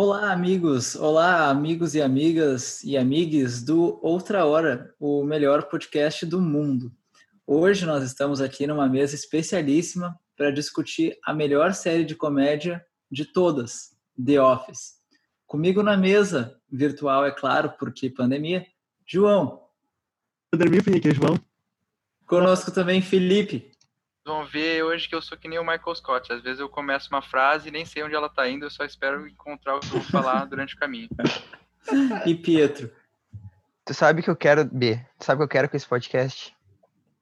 Olá, amigos! Olá, amigos e amigas e amigues do Outra Hora, o melhor podcast do mundo. Hoje nós estamos aqui numa mesa especialíssima para discutir a melhor série de comédia de todas, The Office. Comigo na mesa, virtual, é claro, porque pandemia, João. Pandemia, aqui, João. Conosco também, Felipe vão ver hoje que eu sou que nem o Michael Scott. Às vezes eu começo uma frase e nem sei onde ela tá indo, eu só espero encontrar o que eu vou falar durante o caminho. E Pietro? Tu sabe que eu quero, B, tu sabe o que eu quero com esse podcast?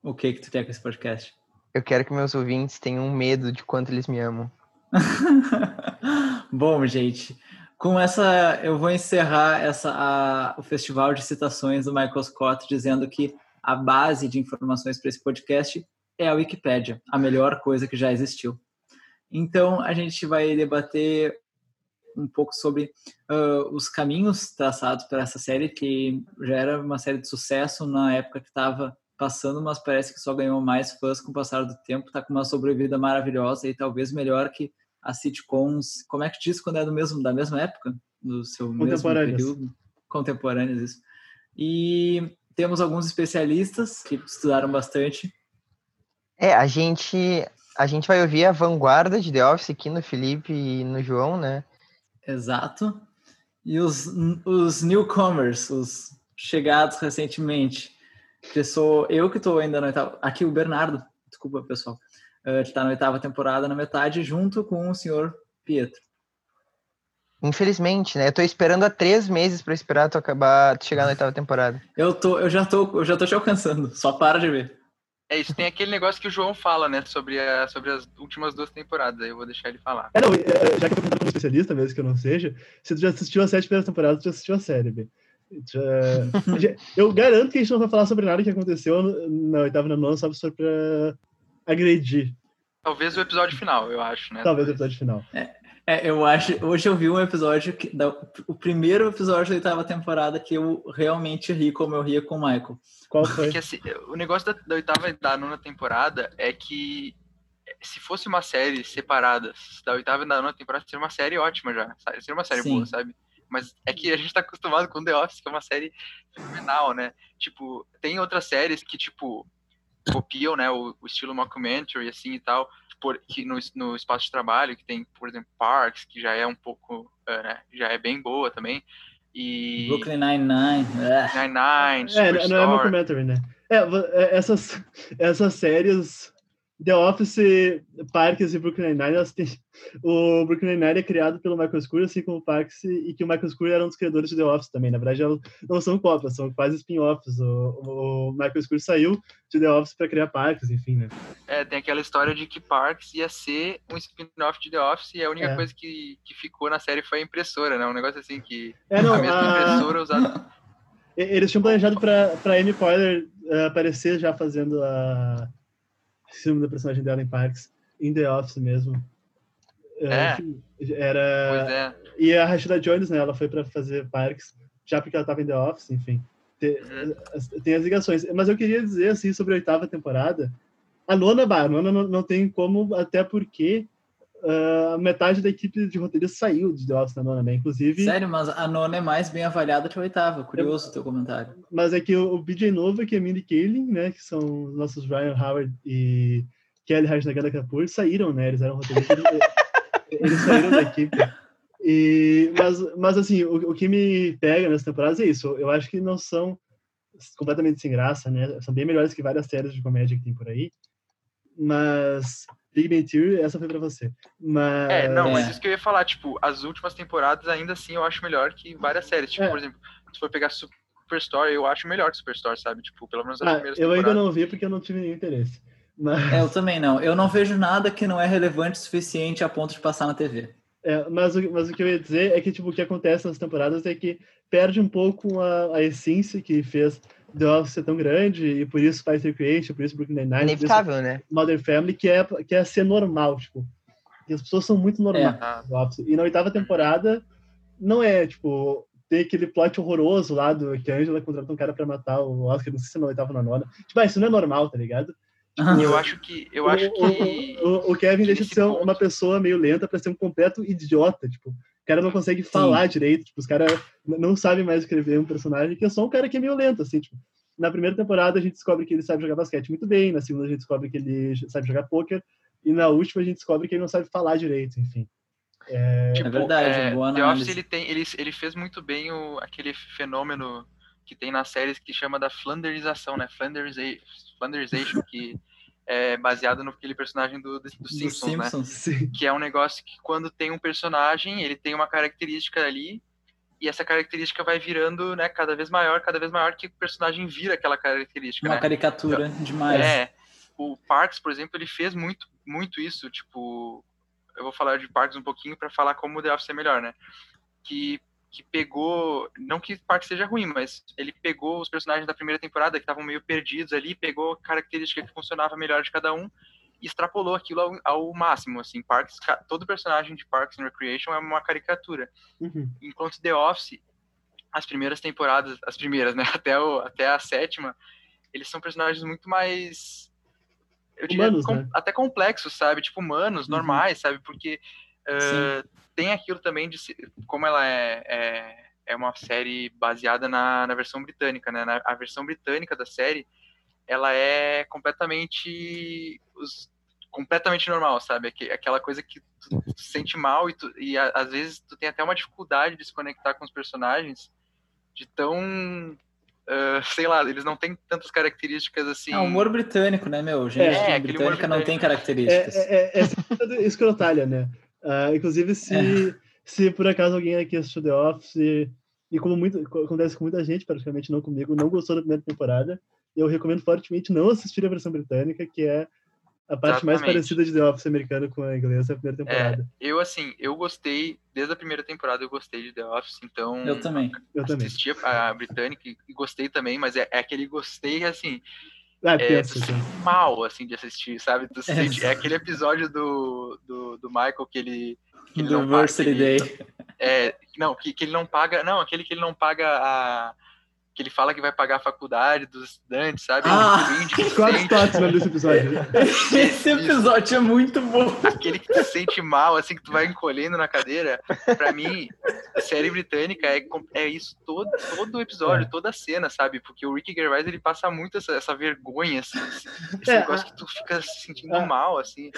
O que que tu quer com esse podcast? Eu quero que meus ouvintes tenham medo de quanto eles me amam. Bom, gente, com essa eu vou encerrar essa, a, o festival de citações do Michael Scott dizendo que a base de informações para esse podcast é a Wikipédia, a melhor coisa que já existiu. Então, a gente vai debater um pouco sobre uh, os caminhos traçados para essa série, que já era uma série de sucesso na época que estava passando, mas parece que só ganhou mais fãs com o passar do tempo, está com uma sobrevida maravilhosa e talvez melhor que as sitcoms, como é que diz quando é do mesmo, da mesma época? Do seu mesmo período? Contemporâneas, isso. E temos alguns especialistas que estudaram bastante é, a gente a gente vai ouvir a vanguarda de The Office aqui no Felipe e no João, né? Exato. E os, os newcomers, os chegados recentemente, que sou eu que estou ainda na oitava. Aqui o Bernardo, desculpa pessoal, uh, está na oitava temporada na metade, junto com o senhor Pietro. Infelizmente, né? Eu tô esperando há três meses para esperar tu acabar, tu chegar na oitava temporada. Eu tô, eu já tô, eu já tô te alcançando. Só para de ver. É isso, tem aquele negócio que o João fala, né, sobre, a, sobre as últimas duas temporadas, aí eu vou deixar ele falar. É, não, é, já que eu tô como especialista, mesmo que eu não seja, se tu já assistiu as sete primeiras temporadas, tu já assistiu a série, bem. Já, eu garanto que a gente não vai falar sobre nada que aconteceu na oitava e na nona, só pra agredir. Talvez o episódio final, eu acho, né? Talvez o episódio final. É, é, eu acho. Hoje eu vi um episódio, que, da, o primeiro episódio da oitava temporada que eu realmente ri como eu ria com o Michael. Qual foi? É que, assim, o negócio da, da oitava e da nona temporada é que se fosse uma série separada da oitava e da nona temporada, seria uma série ótima já. Sabe? Seria uma série Sim. boa, sabe? Mas é que a gente tá acostumado com The Office, que é uma série fenomenal, né? Tipo, tem outras séries que, tipo, copiam, né, o, o estilo mockumentary, assim, e tal por, que no, no espaço de trabalho, que tem, por exemplo, Parks, que já é um pouco, uh, né, já é bem boa também. E... Brooklyn Nine-Nine. Nine-Nine, É, não é mockumentary, né? É, é, essas, essas séries The Office, Parks e Brooklyn Nine-Nine, têm... o Brooklyn Nine-Nine é criado pelo Michael Scurry, assim como o Parks, e que o Michael Scurry era um dos criadores de The Office também. Na verdade, não são cópias, são quase spin-offs. O, o, Michael Scurry saiu de The Office para criar Parks, enfim, né? É, tem aquela história de que Parks ia ser um spin-off de The Office e a única é. coisa que, que ficou na série foi a impressora, né? Um negócio assim que é, não, a mesma a... impressora usada... Eles tinham planejado para Amy Poehler uh, aparecer já fazendo a filme da personagem dela em Parks, em The Office mesmo. É. Enfim, era. Pois é. E a Rashida Jones, né? Ela foi para fazer Parks, já porque ela estava em The Office, enfim. Tem, uhum. tem, as ligações. Mas eu queria dizer, assim, sobre a oitava temporada. A nona, bah, a nona não, não tem como, até porque uh, metade da equipe de roteiro saiu de The Office na nona, né? Inclusive. Sério, mas a nona é mais bem avaliada que a oitava. Curioso o teu comentário. Mas é que o, BJ Nova, que é Mindy Kaling, né? Que são os nossos Ryan Howard e Kelly Rajnagada Kapoor, saíram, né? Eles eram roteiristas. eles saíram da equipe. E, mas, mas assim, o, o que me pega nessa temporada é isso. Eu acho que não são completamente sem graça, né? São bem melhores que várias séries de comédia que tem por aí. Mas Big Bang Theory, essa foi pra você. Mas... É, não, mas isso que eu ia falar, tipo, as últimas temporadas ainda assim eu acho melhor que várias séries. Tipo, é. por exemplo, se for pegar Superstore, eu acho melhor que Superstore, sabe? Tipo, pelo menos as ah, primeiras Eu ainda não vi porque eu não tive nenhum interesse. Mas... É, eu também não. Eu não vejo nada que não é relevante o suficiente a ponto de passar na TV. É, mas, o, mas o que eu ia dizer é que, tipo, o que acontece nas temporadas é que perde um pouco a, a essência que fez The Office ser tão grande e por isso Spice Recreation, por isso Brooklyn Nine-Nine, Inevitável, né? Modern Family, que é, que é ser normal, tipo. E as pessoas são muito normais é. no Office. E na oitava temporada, não é, tipo, tem aquele plot horroroso lá do que a Angela contratou um cara pra matar o Oscar, não sei se é na oitava ou na nona. Tipo, ah, isso não é normal, tá ligado? Tipo, eu acho que. Eu acho que... O, o, o Kevin deixa de ser uma pessoa meio lenta para ser um completo idiota. Tipo, cara não consegue falar Sim. direito, tipo, os caras não sabem mais escrever um personagem que é só um cara que é meio lento, assim, tipo, na primeira temporada a gente descobre que ele sabe jogar basquete muito bem, na segunda a gente descobre que ele sabe jogar poker, e na última a gente descobre que ele não sabe falar direito, enfim. É, tipo, é verdade, é, boa The Office ele, tem, ele, ele fez muito bem o, aquele fenômeno que tem nas séries que chama da Flanderização, né? Flanderization, Flanderization que é baseado no aquele personagem do, do, do Simpsons, Simpsons, né? Que é um negócio que quando tem um personagem, ele tem uma característica ali e essa característica vai virando, né, cada vez maior, cada vez maior que o personagem vira aquela característica, Uma né? caricatura então, demais. É. O Parks, por exemplo, ele fez muito muito isso, tipo, eu vou falar de Parks um pouquinho para falar como o The Office é melhor, né? Que que pegou, não que Parks seja ruim, mas ele pegou os personagens da primeira temporada que estavam meio perdidos ali, pegou característica que funcionava melhor de cada um e extrapolou aquilo ao, ao, máximo, assim, Parks, todo personagem de Parks and Recreation é uma caricatura. Uhum. Enquanto The Office, as primeiras temporadas, as primeiras, né, até, o, até a sétima, eles são personagens muito mais eu diria, humanos, com, né? até complexos, sabe? Tipo, humanos, uhum. normais, sabe? Porque uh, tem aquilo também de como ela é, é, é uma série baseada na, na versão britânica, né? Na, a versão britânica da série, ela é completamente os, completamente normal, sabe? Aquela coisa que tu, tu sente mal e, tu, e a, às vezes tu tem até uma dificuldade de se conectar com os personagens de tão Uh, sei lá, eles não têm tantas características assim. É humor britânico, né, meu? Gente é, britânica não tem características. É, é, é, é escrotalha, né? Uh, inclusive, se, é. se por acaso alguém aqui assistiu The Office, e como muito, acontece com muita gente, praticamente não comigo, não gostou da primeira temporada, eu recomendo fortemente não assistir a versão britânica, que é a parte Exatamente. mais parecida de The Office americano com a inglesa, a primeira temporada. É, eu, assim, eu gostei, desde a primeira temporada eu gostei de The Office, então... Eu também. Eu assisti também. a britânica e gostei também, mas é, é aquele gostei, assim... Ah, é, pensa, tu mal, assim, de assistir, sabe? Tu sente, é aquele episódio do, do, do Michael que ele... Que ele do Varsity Day. É, não, que, que ele não paga... Não, aquele que ele não paga a que ele fala que vai pagar a faculdade dos estudantes, sabe? Ah, quase toques nesse episódio. Esse episódio é muito bom. Aquele que tu sente mal, assim, que tu vai encolhendo na cadeira. Pra mim, a série britânica é, é isso todo, todo o episódio, é. toda a cena, sabe? Porque o Ricky Gervais, ele passa muito essa, essa vergonha, assim, esse é, negócio que tu fica se sentindo mal, assim.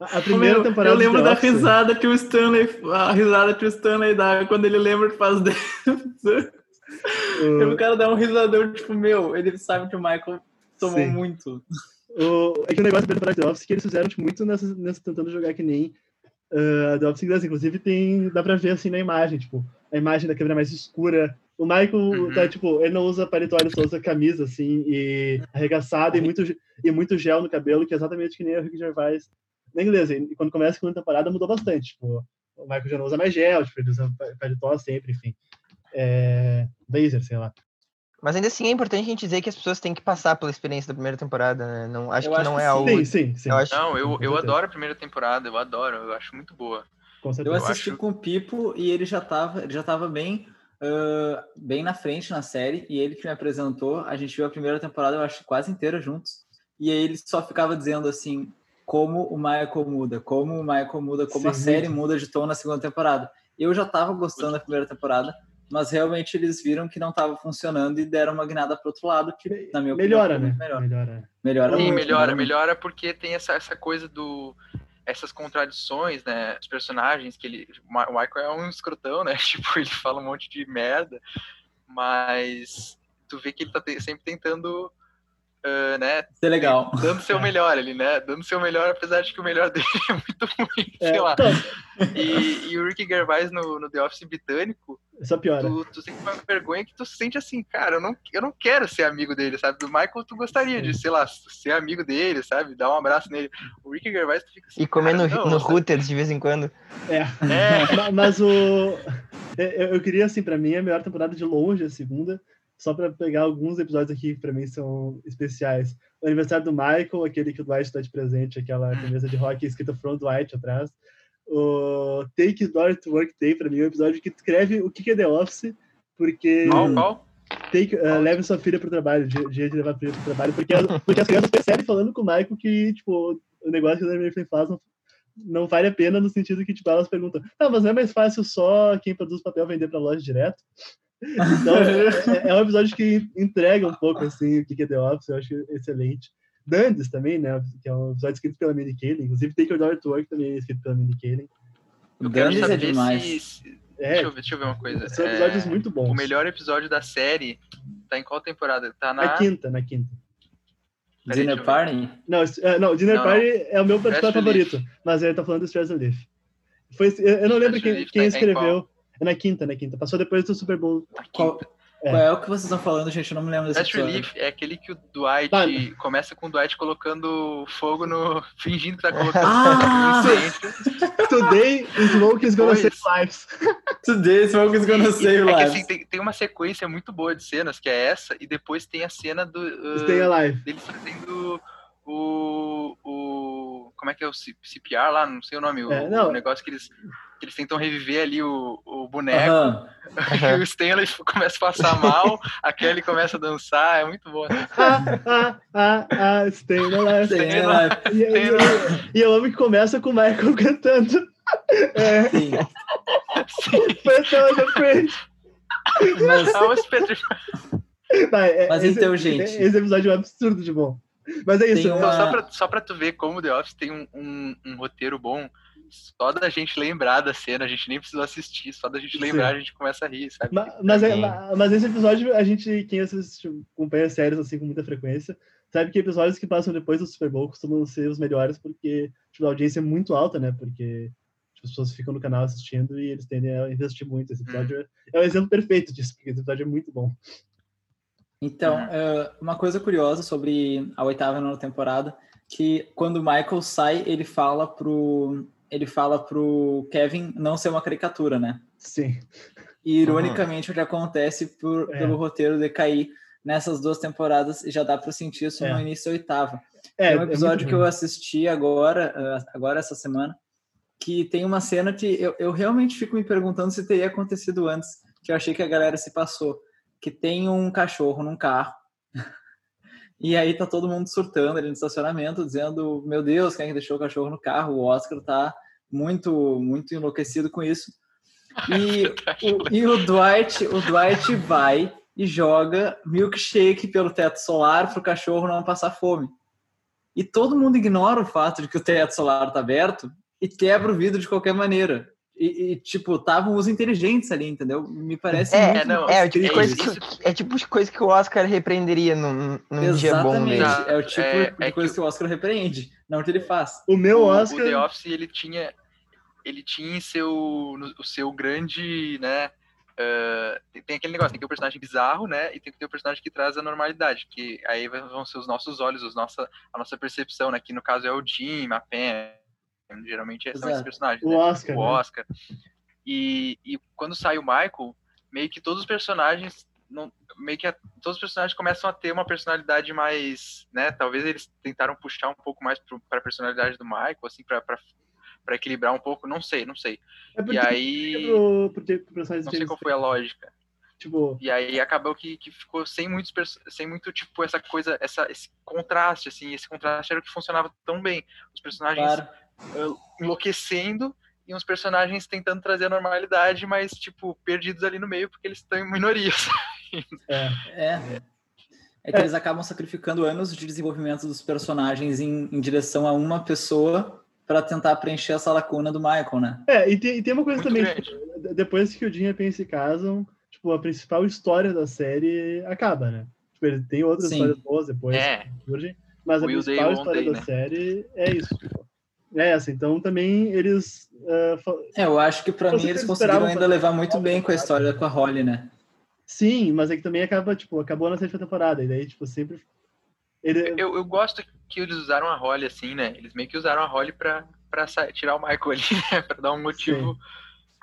A primeira Meu, temporada. Eu lembro da risada que o Stanley. A risada que o Stanley dá quando ele lembra que faz 10 o cara dá um risadão, tipo, meu, ele sabe que o Michael tomou Sim. muito. O, é que o negócio da temporada The Office que eles fizeram tipo, muito nessa, nessa tentando jogar que nem uh, The Office inglês. Inclusive, tem, dá pra ver assim na imagem, tipo, a imagem da câmera mais escura. O Michael uhum. tá, tipo, ele não usa paletó, ele só usa camisa, assim, e arregaçada, e muito, e muito gel no cabelo, que é exatamente que nem o Rick Gervais na inglês. E quando começa a segunda temporada, mudou bastante. Tipo, o Michael já não usa mais gel, tipo, ele usa paletó sempre, enfim é, laser, sei lá. Mas ainda assim é importante a gente dizer que as pessoas têm que passar pela experiência da primeira temporada, né? Não, acho eu que acho não que é algo. Sim, sim, sim. Eu acho... Não, eu, eu adoro a primeira temporada, eu adoro, eu acho muito boa. Eu assisti eu acho... com o Pipo e ele já estava ele já tava bem, uh, bem na frente na série, e ele que me apresentou, a gente viu a primeira temporada, eu acho, quase inteira juntos. E aí ele só ficava dizendo assim, como o Michael muda, como o Michael muda, como sim, a série muito. muda de tom na segunda temporada. Eu já estava gostando da primeira temporada, mas realmente eles viram que não estava funcionando e deram uma guinada para outro lado, que na minha melhora, opinião, né? melhora, melhora. Melhora. Sim, melhora, melhora porque tem essa, essa coisa do essas contradições, né? Os personagens que ele, o Michael é um escrotão, né? Tipo, ele fala um monte de merda, mas tu vê que ele tá sempre tentando uh, né? Ser legal. Dando seu melhor ali, né? Dando seu melhor, apesar de que o melhor dele é muito ruim, é, sei lá. E, e, o Ricky Gervais no, no The Office britânico, só piora. Tu, tu sente uma vergonha que tu sente assim, cara, eu não, eu não quero ser amigo dele, sabe? Do Michael, tu gostaria Sim. de, sei lá, ser amigo dele, sabe? Dar um abraço nele. O Ricky Gervais, tu fica assim. E comer no, no Hooters de vez em quando. É. é. Mas o. Eu, eu queria, assim, pra mim, a melhor temporada de longe, a segunda só para pegar alguns episódios aqui que para mim são especiais. O aniversário do Michael, aquele que o Dwight dá de presente, aquela camisa de rock escrita From Dwight atrás. O Take Door to Work Day, para mim, é um episódio que descreve o que é The Office, porque... Qual, qual? Take, uh, leve sua filha para o trabalho, dia de levar a filha para o trabalho, porque, porque as crianças percebem falando com o Michael que, tipo, o negócio que o Daniel faz não, não vale a pena no sentido que, tipo, elas perguntam, tá, mas não é mais fácil só quem produz papel vender pra loja direto? Então, é, é, um episódio que entrega um pouco, assim, o que é The Office, eu acho excelente. Dandes também, né, que é um episódio escrito pela Mindy Kaling, inclusive Take Your Daughter to Work também é escrito pela Mindy Kaling. Dandes é demais. Se... É, deixa, eu ver, deixa eu ver uma coisa. São episódios é... muito bons. O melhor episódio da série tá em qual temporada? Tá na... na quinta, na quinta. Dinner Party? Não, uh, não Dinner não, Party não. é o meu particular favorito, mas ele tá falando do Stress Relief. Foi, eu não lembro quem, quem tá escreveu. É na quinta, na quinta. Passou depois do Super Bowl. Qual, é. Qual é o que vocês estão falando, gente? Eu não me lembro desse Fast Relief é aquele que o Dwight tá. começa com o Dwight colocando fogo no. fingindo que tá colocando ah! fogo no Today, Smoke is gonna save lives. Today, Smoke is gonna e, save é lives. Que, assim, tem, tem uma sequência muito boa de cenas, que é essa, e depois tem a cena do. Uh, Stay Alive. Deles fazendo o. o como é que é o CPR lá? Não sei o nome. É, o, o negócio que eles que eles tentam reviver ali o, o boneco, uhum. e o Stanley começa a passar mal, a Kelly começa a dançar, é muito bom. Assim. Ah, ah, ah, ah, Stanley, Stanley. E, e, e eu amo que começa com o Michael cantando. É. Sim. Sim. Mas... É, Mas esse, então, gente. Esse episódio é um absurdo de bom. Mas é isso. Uma... Só, pra, só pra tu ver como The Office tem um, um, um roteiro bom só da gente lembrar da cena, a gente nem precisa assistir, só da gente lembrar Sim. a gente começa a rir, sabe? Mas, mas, é, mas, esse episódio, a gente, quem assiste, acompanha séries assim com muita frequência, sabe que episódios que passam depois do Super Bowl costumam ser os melhores porque tipo, a audiência é muito alta, né? Porque tipo, as pessoas ficam no canal assistindo e eles tendem a investir muito. Esse episódio hum. é, é o exemplo perfeito disso, porque esse episódio é muito bom. Então, hum. uma coisa curiosa sobre a oitava nona temporada, que quando o Michael sai, ele fala pro ele fala pro Kevin não ser uma caricatura, né? Sim. E, ironicamente, uhum. o que acontece por, é. pelo roteiro decair nessas duas temporadas, já dá para sentir isso é. no início da oitava. É, tem um é episódio que eu assisti agora, ah, agora essa semana, que tem uma cena que eu, eu realmente fico me perguntando se teria acontecido antes, que eu achei que a galera se passou. Que tem um cachorro num carro e aí tá todo mundo surtando ali no estacionamento, dizendo: Meu Deus, quem é que deixou o cachorro no carro? O Oscar tá muito, muito enlouquecido com isso. E, o, e o Dwight, o Dwight vai e joga milkshake pelo teto solar para o cachorro não passar fome. E todo mundo ignora o fato de que o teto solar está aberto e quebra o vidro de qualquer maneira. E, e, tipo, estavam os inteligentes ali, entendeu? Me parece é, muito não, é, o tipo de coisa que, é tipo de coisa que o Oscar repreenderia num, num dia bom mesmo. É o tipo é, de é coisa que... que... o Oscar repreende, não o que ele faz. O meu Oscar... O The Office, ele tinha ele tinha seu, o seu grande, né, uh, tem aquele negócio, tem que ter o um personagem bizarro, né, e tem que ter o um personagem que traz a normalidade, que aí vão ser os nossos olhos, os nossa, a nossa percepção, né, que no caso é o Jim, a Pen, geralmente são esses personagens. O né? Oscar. O né? Oscar. E, e quando sai o Michael, meio que todos os personagens não, meio que a, todos os personagens começam a ter uma personalidade mais, né? Talvez eles tentaram puxar um pouco mais para a personalidade do Michael, assim, para equilibrar um pouco, não sei, não sei. É e aí, pro, pro, pro não sei qual foi a lógica. Tipo... E aí acabou que, que ficou sem muitos sem muito tipo essa coisa, essa esse contraste assim, esse contraste era o que funcionava tão bem. Os personagens claro enlouquecendo e uns personagens tentando trazer a normalidade, mas, tipo, perdidos ali no meio porque eles estão em minoria. É. é. É que é. eles acabam sacrificando anos de desenvolvimento dos personagens em, em direção a uma pessoa para tentar preencher essa lacuna do Michael, né? É, e tem, e tem uma coisa Muito também, tipo, depois que o Jim e a Pen se casam, tipo, a principal história da série acaba, né? Tipo, ele tem outras Sim. histórias boas depois, é. mas a Will principal história day, da né? série é isso. É essa, então também eles. Uh, é, eu acho que para mim eles conseguiram ainda levar muito bem com a história com a Holly, né? Sim, mas é que também acaba, tipo, acabou na sétima temporada, e daí, tipo, sempre. Ele... Eu, eu gosto que eles usaram a Holly assim, né? Eles meio que usaram a Holly pra, pra tirar o Michael ali, né? pra dar um motivo Sim.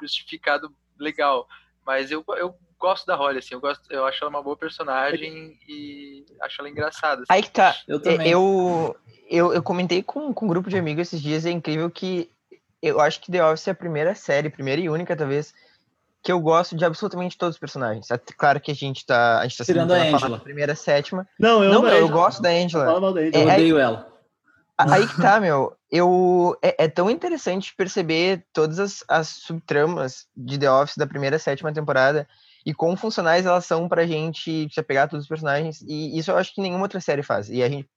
justificado legal. Mas eu, eu gosto da Holly, assim, eu, gosto, eu acho ela uma boa personagem e acho ela engraçada. Assim. Aí que tá. Eu também. Eu, eu, eu comentei com, com um grupo de amigos esses dias, é incrível que eu acho que The Office é a primeira série, primeira e única, talvez, que eu gosto de absolutamente todos os personagens. É claro que a gente tá. A gente tá Tirando a Angela. primeira, sétima. Não, eu, não, eu gosto da Angela. Eu, é, odeio ela. Aí que tá, meu. eu é, é, tão interessante perceber todas as, as subtramas de The Office da primeira e sétima temporada e como funcionais elas são pra gente se apegar a todos os personagens. E isso eu acho que nenhuma outra série faz. E a gente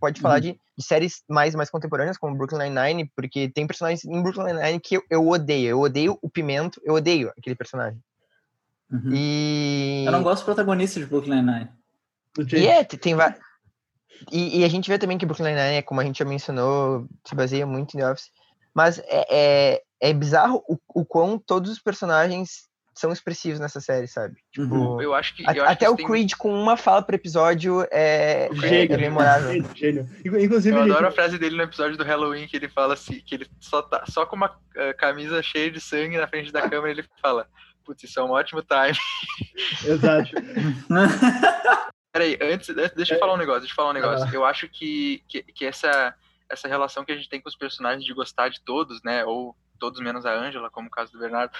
pode falar uhum. de, de, séries mais, mais contemporâneas, como Brooklyn Nine-Nine, porque tem personagens em Brooklyn Nine-Nine que eu, eu, odeio. Eu odeio o Pimento, eu odeio aquele personagem. Uhum. E... Eu não gosto do protagonista de Brooklyn Nine. E é, tem vários... E, e, a gente vê também que Brooklyn Nine, como a gente já mencionou, se baseia muito em The Office. Mas é, é, é bizarro o, o quão todos os personagens são expressivos nessa série, sabe? Tipo, uhum. eu acho que. Eu até acho que o Creed tem... com uma fala por episódio é, gênio, é memorável. Gênio. Inclusive, eu adoro a frase dele no episódio do Halloween que ele fala assim, que ele só tá só com uma uh, camisa cheia de sangue na frente da câmera, ele fala. Putz, isso é um ótimo time. Exato. Peraí, antes, deixa eu falar um negócio, deixa eu falar um negócio. Ah. Eu acho que, que, que, essa, essa relação que a gente tem com os personagens de gostar de todos, né? Ou todos menos a Angela, como o caso do Bernardo.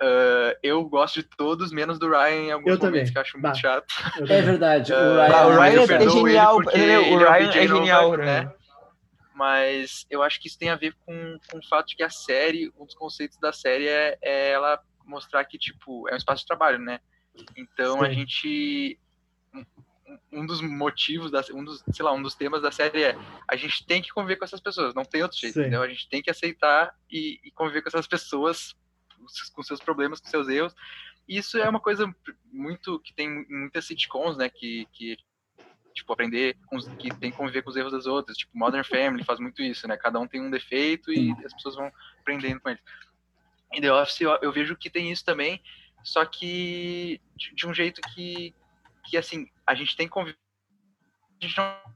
Uh, eu gosto de todos, menos do Ryan em alguns eu momentos, também. que eu acho muito bah. chato. É verdade. O Ryan, ah, o Ryan é, genial. Ele, o Ryan é, é genial, né? Mas eu acho que isso tem a ver com, com o fato de que a série, um dos conceitos da série é, é ela mostrar que, tipo, é um espaço de trabalho, né? Então Sim. a gente um dos motivos, da, um dos, sei lá, um dos temas da série é a gente tem que conviver com essas pessoas, não tem outro jeito, Sim. entendeu? A gente tem que aceitar e, e, conviver com essas pessoas, com seus problemas, com seus erros. Isso é uma coisa muito que tem muitas sitcoms, né, que, que tipo aprender com, que tem que conviver com os erros das outras, tipo Modern Family faz muito isso, né? Cada um tem um defeito e as pessoas vão aprendendo com eles. Em The Office eu, eu vejo que tem isso também, só que de, de um jeito que que assim a gente tem que conviver não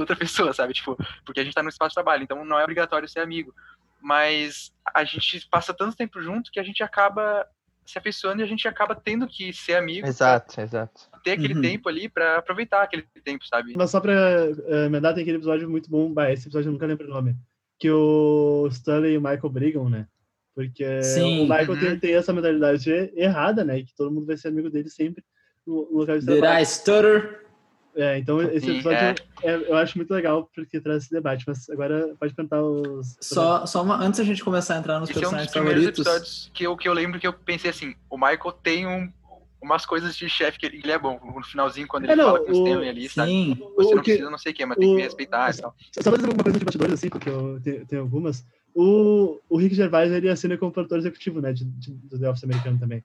outra pessoa, sabe? Tipo, porque a gente tá no espaço de trabalho, então não é obrigatório ser amigo. Mas a gente passa tanto tempo junto que a gente acaba se afeiçoando e a gente acaba tendo que ser amigo. Exato, exato. Ter aquele uhum. tempo ali para aproveitar aquele tempo, sabe? Mas só pra uh, emendar, tem aquele episódio muito bom, bah, esse episódio eu nunca lembro o nome, que o Stanley e o Michael brigam, né? Porque Sim. o Michael uhum. tem, tem, essa mentalidade errada, né? Que todo mundo vai ser amigo dele sempre no, no local de trabalho. Did I stutter? É, então esse episódio é. É, eu acho muito legal porque traz esse debate, mas agora pode cantar os. Só, só uma, antes a gente começar a entrar nos esse personagens é um dos favoritos. episódios que eu, que eu lembro que eu pensei assim: o Michael tem um, umas coisas de chefe que ele, ele, é bom. No finalzinho, quando ele é, não, fala com o Stanley ali, sabe? Você o não que, precisa, não sei o que, mas o, tem que me respeitar e tal. Só pra dizer alguma coisa de bastidores, assim, porque eu tenho, tenho, algumas. O, o Rick Gervais, ele assina como produtor executivo, né, de, de, do The Office americano também.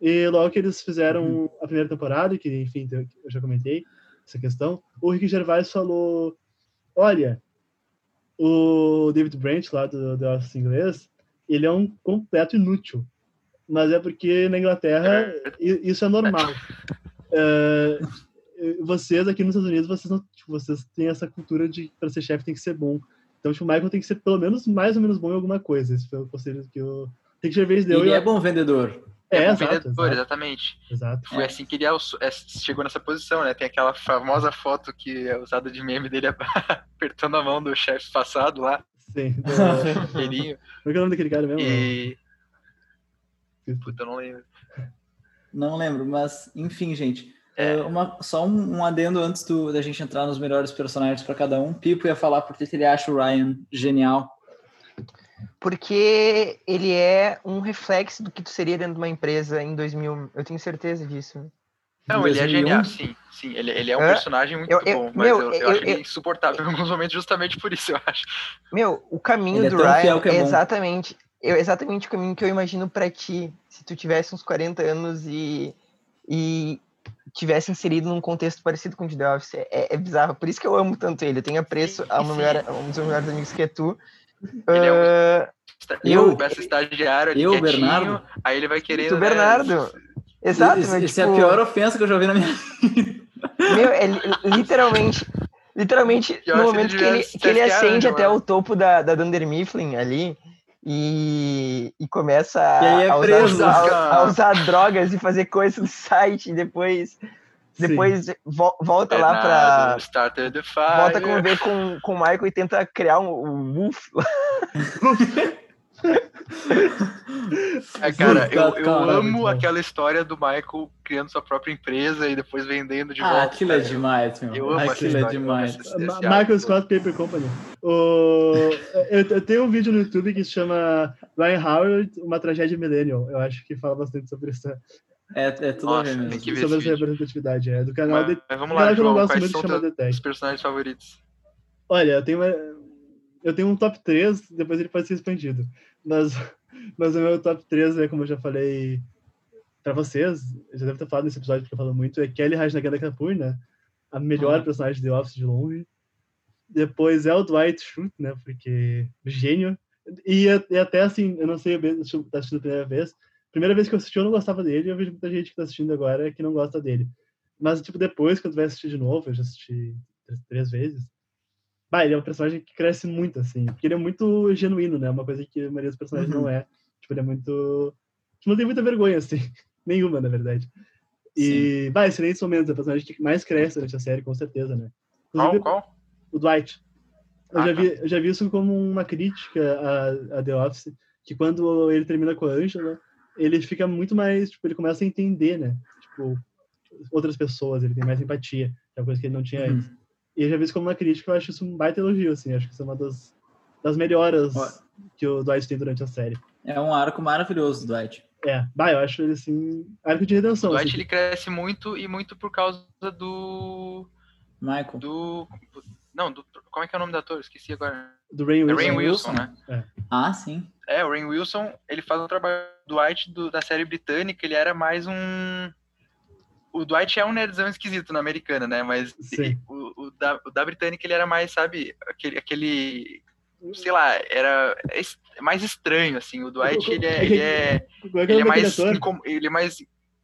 E logo que eles fizeram uhum. a primeira temporada, que enfim, eu já comentei, essa questão, o Rick Gervais falou: Olha, o David Brent, lá do The Office inglês, ele é um completo inútil. Mas é porque na Inglaterra isso é normal. É, vocês aqui nos Estados Unidos, vocês, não, tipo, vocês têm essa cultura de para ser chefe tem que ser bom. Então, tipo, o Michael tem que ser pelo menos mais ou menos bom em alguma coisa. Esse foi o conselho que o Rick Gervais deu. Ele é bom vendedor. É, é exato, vendedor, exato. exatamente. Exato. Foi é. assim que ele é chegou nessa posição, né? Tem aquela famosa foto que é usada de meme dele apertando a mão do chefe passado lá. Sim. Do... Como é, é o nome daquele cara mesmo? E... Puta, eu não lembro. Não lembro, mas enfim, gente. É. Uma, só um, um, adendo antes do, da gente entrar nos melhores personagens para cada um. Pipo ia falar porque ele acha o Ryan genial porque ele é um reflexo do que tu seria dentro de uma empresa em 2000. Eu tenho certeza disso. Não, ele é genial, sim. Sim, ele, ele é um é? personagem muito eu, eu, bom, mas meu, eu, eu, acho ele insuportável em alguns momentos justamente por isso, eu acho. Meu, o caminho ele do é Ryan é, é exatamente, eu, exatamente o caminho que eu imagino para ti, se tu tivesse uns 40 anos e, e tivesse inserido num contexto parecido com o de The Office. É, é bizarro, por isso que eu amo tanto ele. Eu tenho apreço a, melhor, a um dos meus melhores amigos que é tu, ele é um, uh, eu começa estagiário ali eu, quietinho, Bernardo, aí ele vai querer. O né, Bernardo. Exato, Isso, tipo, é a tipo pior ofensa que eu já ouvi na minha vida. Meu, é literalmente. Literalmente, no momento que ele, que ele ascende até o topo da, da Dunder Mifflin ali e, e começa e é a, usar, a, a, usar drogas e fazer coisas no site e depois depois vo volta é lá pra. Starter the fire. Volta a conviver com, com o Michael e tenta criar um, um É, cara, eu, eu amo aquela história do Michael criando sua própria empresa e depois vendendo de ah, volta. aquilo é demais, meu. Eu amo aquilo é demais. Michael Scott Paper Company. O... eu, eu, tenho um vídeo no YouTube que se chama Ryan Howard, uma tragédia millennial. Eu acho que fala bastante sobre isso. É, é tudo Nossa, a ver tem que ver sobre esse essa vídeo. representatividade. É do canal Mas, de... mas vamos canal lá, que eu não João, gosto Detect. personagens favoritos? Olha, eu tenho, uma, eu tenho um top 3, depois ele pode ser expandido. Mas, mas o meu top 3 é, como eu já falei para vocês, eu já devo ter falado nesse episódio porque eu falo muito, é Kelly Rajnaganda Kapoor, né? A melhor Uhum. personagem de The Office de longe. Depois é o Dwight Schrute, né? Porque gênio. E, e até assim, eu não sei, eu tá assistindo a primeira vez. Primeira vez que eu assisti, eu não gostava dele, e eu vejo muita gente que tá assistindo agora que não gosta dele. Mas, tipo, depois, quando vai assistir de novo, eu já assisti três, três vezes, Bah, ele é um personagem que cresce muito, assim. Porque ele é muito genuíno, né? Uma coisa que a maioria dos personagens Uhum. não é. Tipo, ele é muito. Tipo, não tem muita vergonha, assim. Nenhuma, na verdade. E, bah, excelentes momentos. É o personagem que mais cresce durante a série, com certeza, né? Qual? Inclusive, Qual? o Dwight. Eu, Ah, já tá. vi, eu já vi isso como uma crítica a, a The Office, que quando ele termina com a Angela, ele fica muito mais, tipo, ele começa a entender, né? Tipo, outras pessoas, ele tem mais empatia, que é uma coisa que ele não tinha Uhum. antes. E eu já vi isso como uma crítica, eu acho isso um baita elogio, assim, acho que isso é uma das, das melhoras que o Dwight tem durante a série. É um arco maravilhoso, Dwight. É, bah, eu acho ele, assim, arco de O redenção. Dwight assim. ele cresce muito e muito por causa do. Michael. do. Não, do. Como é que é o nome do ator? Esqueci agora. Do Rain É Wilson. Rain Wilson. Wilson, né? Ah, sim. É, o Rain Wilson, ele faz o trabalho do Dwight do- da série britânica, ele era mais um. O Dwight é um nerdzão esquisito na americana, né? Mas Sim. o, o da, o da britânica ele era mais, sabe, aquele. aquele sei lá, era mais estranho, assim. O Dwight, ele é. Ele é, é ele é mais. Ele é mais.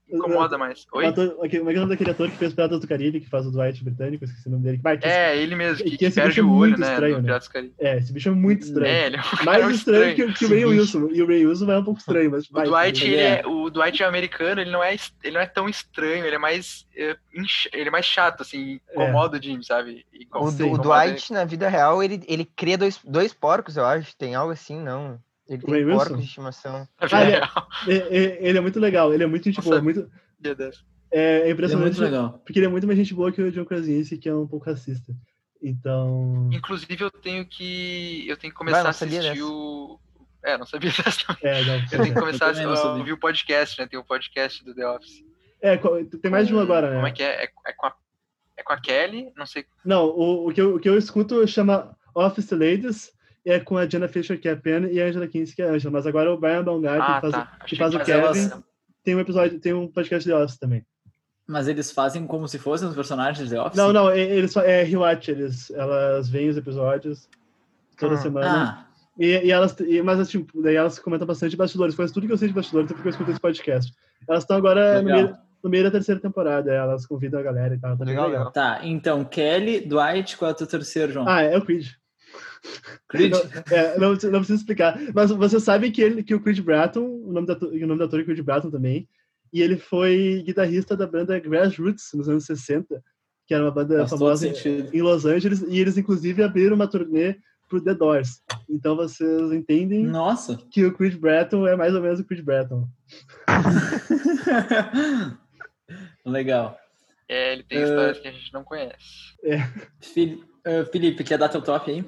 Incomoda mais. O Oi? ator- aquele- Como é que é o nome daquele ator que fez Piratas do Caribe, que faz o Dwight britânico, esqueci o nome dele. Esse- É, ele mesmo, que que, perde é o olho, muito né? estranho, né? Piratas do Caribe. É, esse bicho é muito estranho. É, ele é um cara Mais estranho, que, que o Ray. Wilson. E o Ray Wilson é um pouco estranho, mas. O Dwight, ele- ele é. é, o Dwight é americano, ele não é, ele não é tão estranho, ele é mais, é, inch- ele é mais chato, assim, incomoda o Jim, sabe? O, Incomoda- o incomoda Dwight, na vida real, ele, ele cria dois, dois porcos, eu acho. Tem algo assim, não. Ele O Ray tem porcos de estimação. vida Ah, ele-. É- é- Ele é muito legal, ele é muito gente boa. Muito, Meu Deus. é, é Ele é impressionante. muito legal. Porque ele é muito mais gente boa que o John Krasinski, que é um pouco racista. Então. Inclusive, eu tenho que, eu tenho que Vai, começar não a assistir dessa. o... É, não sabia dessa também. É, não. Eu tenho que começar a ouvir o podcast, né? Tem o podcast do The Office. É, tem mais de um agora, né? Como é que é? É, é com, a, é com a Kelly, não sei. Não, o, o, que eu, o que eu escuto chama Office Ladies, é com a Jenna Fisher, que é a Pen, e a Angela Kinsey, que é a Angela. Mas agora o Brian Baumgart, Ah, que faz, tá. que faz o Kevin, elas, tem um episódio, tem um podcast de Office também. mas eles fazem como se fossem os personagens de The Office? Não, não, eles só, é rewatch, eles, elas veem os episódios toda Ah. semana. Ah, E, e elas, e, mas tipo, daí elas comentam bastante bastidores, faz tudo que eu sei de bastidores, é porque eu escuto esse podcast. Elas estão agora no meio, no meio da terceira temporada, elas convidam a galera e tal, tá Legal, legal. tá. Então, Kelly, Dwight, qual é o teu terceiro, João? Ah, é o Creed. Creed? Não, é, não, não preciso explicar. Mas você sabe que, ele, que o Creed Bratton, o nome, da, o nome do ator é Creed Bratton também, e ele foi guitarrista da banda Grassroots nos anos 60, que era uma banda Faz famosa em Los Angeles, e eles inclusive abriram uma turnê pro The Doors. Então vocês entendem Nossa! que o Creed Bratton é mais ou menos o Creed Bratton. Legal. É, ele tem É. histórias que a gente não conhece. Fili- eh, Felipe, quer dar teu top aí?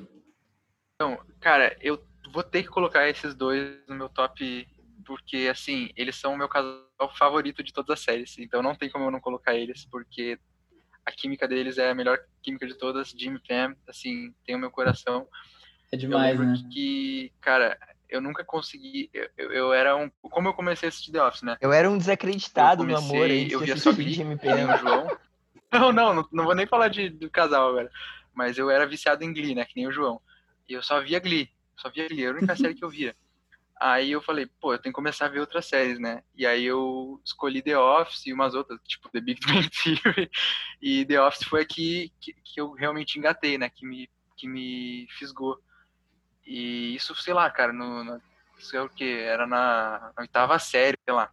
Cara, eu vou ter que colocar esses dois no meu top, porque, assim, eles são o meu casal favorito de todas as séries. Então não tem como eu não colocar eles, porque a química deles é a melhor química de todas. Jim e Pam, assim, tem o meu coração. É demais, né? que, cara, eu nunca consegui. Eu, eu- eu era um. Como eu comecei a assistir The Office, né? Eu era um desacreditado no amor antes eu via só Glee, Jimmy Pam. o João. Não, não, não, não vou nem falar de, do casal agora. Mas eu era viciado em Glee, né? Que nem o João. E eu só via Glee. Só via Glee. Era a única série que eu via. Aí eu falei, pô, eu tenho que começar a ver outras séries, né? E aí eu escolhi The Office e umas outras, tipo The Big Bang Theory. E The Office foi aqui que, que eu realmente engatei, né? Que me, que me fisgou. E isso, sei lá, cara, no, no, sei o que, era na, na oitava série, sei lá.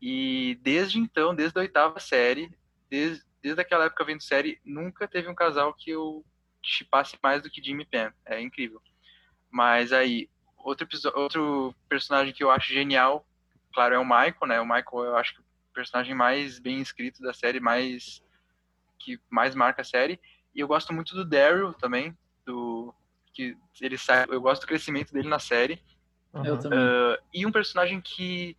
E desde então, desde a oitava série, desde, desde aquela época vendo série, nunca teve um casal que eu chipasse mais do que Jimmy Pam. É incrível. Mas aí, outro, outro personagem que eu acho genial, claro, é o Michael, né? O Michael eu acho que é o personagem mais bem escrito da série, mais que mais marca a série. E eu gosto muito do Daryl também, do que ele sai, eu gosto do crescimento dele na série. Eu também. Uh, e um personagem que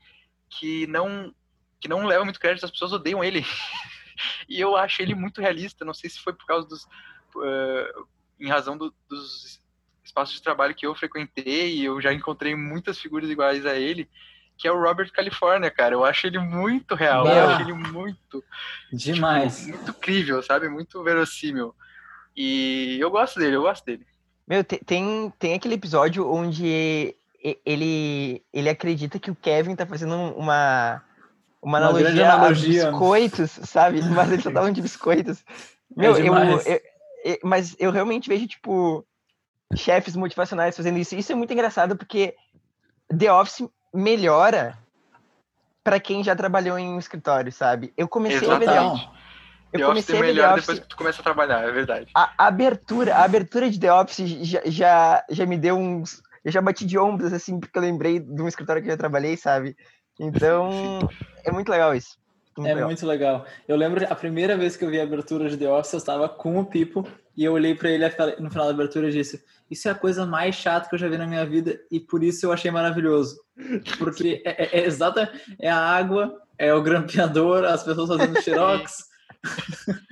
que não que não leva muito crédito, as pessoas odeiam ele. e eu acho ele muito realista, não sei se foi por causa dos uh, em razão do, dos espaços de trabalho que eu frequentei e eu já encontrei muitas figuras iguais a ele, que é o Robert California, cara. Eu acho ele muito real, eu acho ele muito demais, tipo, muito crível, sabe? Muito verossímil. E eu gosto dele, eu gosto dele. Meu, tem, tem aquele episódio onde ele, ele acredita que o Kevin tá fazendo uma, uma, analogia, uma analogia, a biscoitos, sabe? Mas eles só estavam de biscoitos. É Meu, é eu, eu, mas eu realmente vejo, tipo, chefes motivacionais fazendo isso. Isso é muito engraçado porque The Office melhora para quem já trabalhou em um escritório, sabe? Eu comecei Exatamente. a ver The Office. Eu The comecei Office ver melhor Office. depois que tu começa a trabalhar, é verdade. A, a abertura, a abertura de The Office já, já, já me deu uns. Eu já bati de ombros, assim, porque eu lembrei de um escritório que eu já trabalhei, sabe? Então, é muito legal isso. É legal. muito legal. Eu lembro a primeira vez que eu vi a abertura de The Office, eu estava com o Pipo e eu olhei para ele no final da abertura e disse: Isso é a coisa mais chata que eu já vi na minha vida e por isso eu achei maravilhoso. Porque é, é, é exata, é a água, é o grampeador, as pessoas fazendo xerox.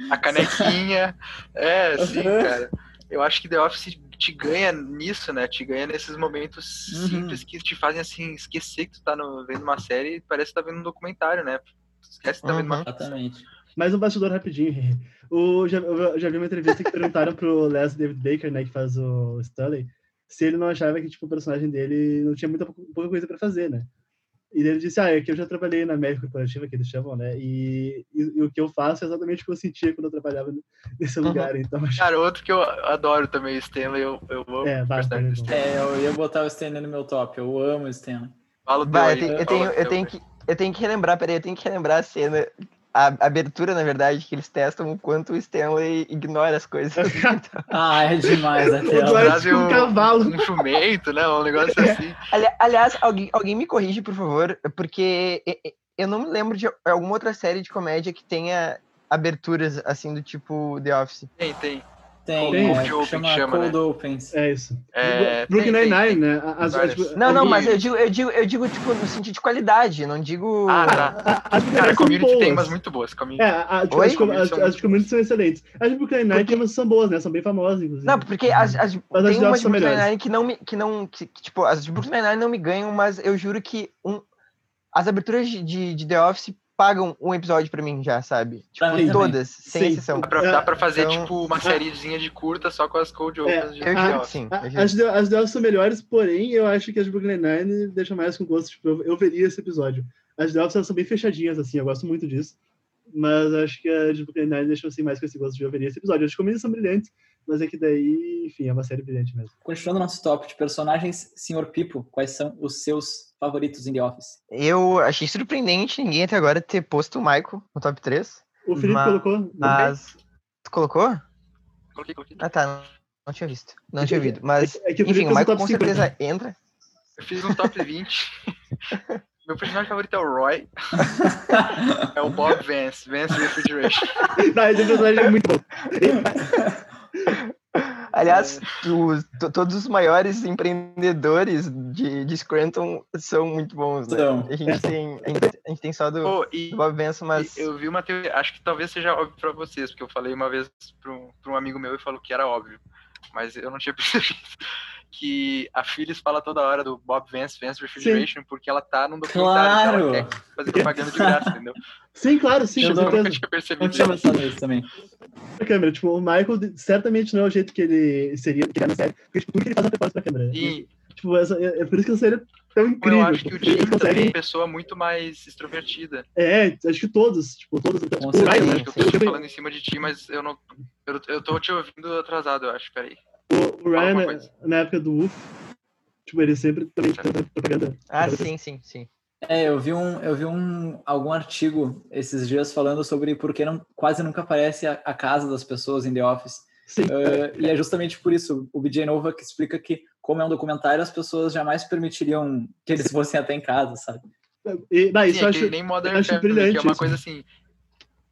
a canequinha. É, sim, cara. Eu acho que The Office te ganha nisso, né? Te ganha nesses momentos uhum. simples que te fazem assim esquecer que tu tá no, vendo uma série e parece que tá vendo um documentário, né? Esquece que vendo uma Exatamente. Mais um bastidor rapidinho. O, já, eu já vi uma entrevista que perguntaram pro Les David Baker, né, que faz o Stanley, se ele não achava que tipo, o personagem dele não tinha muita pouca coisa para fazer, né? E ele disse, ah, é que eu já trabalhei na média corporativa, que eles chamam, né? E, e, e, o que eu faço é exatamente o que eu sentia quando eu trabalhava nesse lugar. Uhum. Então, acho... Cara, outro que eu adoro também, o Stanley, eu, eu amo é, bastante, é, eu ia botar o Stanley no meu top, eu amo o Stanley. Fala Vai, eu, tenho, eu, tenho, eu, tenho que, eu tenho que relembrar, peraí, eu tenho que relembrar a cena a abertura, na verdade, que eles testam o quanto o Stanley ignora as coisas. ah, é demais até. Trazem um, um cavalo. Um jumento, né? Um negócio assim. Ali, aliás, alguém, alguém me corrige, por favor, porque eu não me lembro de alguma outra série de comédia que tenha aberturas assim do tipo The Office. Tem, tem. Tem, tem é, Open, chama, chama Cold né? Opens. É isso. É, Brooklyn Nine-Nine, né? As, as, não, não, mas eu digo, eu digo, eu digo tipo, no sentido de qualidade, não digo... Ah, tá. As Cara, a Community tem umas muito boas. Community. É, a, tipo, as, as, as, as Community são excelentes. As de Brooklyn Nine tem umas são boas, né? São bem famosas, inclusive. Não, porque as, as, tem umas de Brooklyn Nine que não me... Que não, que, tipo, as de Brooklyn Nine não me ganham, mas eu juro que um, as aberturas de, de, de The Office pagam um episódio pra mim já, sabe? Tipo, todas, também. sem sim. exceção. Dá pra, dá pra fazer, então, tipo, uma sériezinha de curta só com as Cold Opens é, de sim, As, as delas são melhores, porém, eu acho que as Brooklyn Nine deixam mais com gosto. Tipo, eu, eu veria esse episódio. As delas são bem fechadinhas, assim, eu gosto muito disso. Mas acho que as Brooklyn Nine deixam assim, mais com esse gosto de eu veria esse episódio. As comédias são brilhantes, mas é que daí, enfim, é uma série brilhante mesmo. Continuando nosso top de personagens, Sr. Pipo, quais são os seus favoritos em The Office? Eu achei surpreendente ninguém até agora ter posto o Michael no top 3. O Felipe mas, colocou? Mas. Tu colocou? Coloquei, coloquei. Ah, tá. Não tinha visto. Não tinha ouvido. Mas, é que, é que enfim, o Michael com certeza 5, entra. Eu fiz um top 20. Meu personagem favorito é o Roy. é o Bob Vance, Vance Refrigeration. Não, esse personagem é muito bom. Aliás, é. todos os maiores empreendedores de, de Scranton são muito bons, né? Então, a, gente tem, a gente tem só do, oh, e, do Bob Benson, mas... Eu vi uma teoria, acho que talvez seja óbvio para vocês, porque eu falei uma vez para um, um amigo meu e falou que era óbvio, mas eu não tinha percebido que a Phyllis fala toda hora do Bob Vance, Vance Refrigeration, sim. porque ela tá num documentário claro. ela quer fazer propaganda de graça, entendeu? Sim, claro, sim. Eu nunca tinha percebido eu tinha pensado nisso também. A câmera, tipo, o Michael certamente não é o jeito que ele seria, que é na série, porque tipo, tudo que ele faz é preparado pra câmera. E... Tipo, essa, é, é, por isso que a série é tão incrível. Eu acho que o Jim também é uma pessoa muito mais extrovertida. É, acho que todos, tipo, todos. Com tipo, certeza, eu tô falando em cima de ti, mas eu não... Eu, eu tô te ouvindo atrasado, eu acho, peraí. O, o Ryan, na época do UF, Tipo, ele sempre também propaganda. Ah, sim, sim, sim. É, eu vi um, eu vi um algum artigo esses dias falando sobre por que não, quase nunca aparece a, a casa das pessoas em The Office. Sim. Uh, e é justamente por isso o BJ Nova que explica que como é um documentário, as pessoas jamais permitiriam que eles fossem até em casa, sabe? E, não, isso Sim, eu é acho, que nem Modern eu acho Family, brilhante que é uma isso. coisa assim.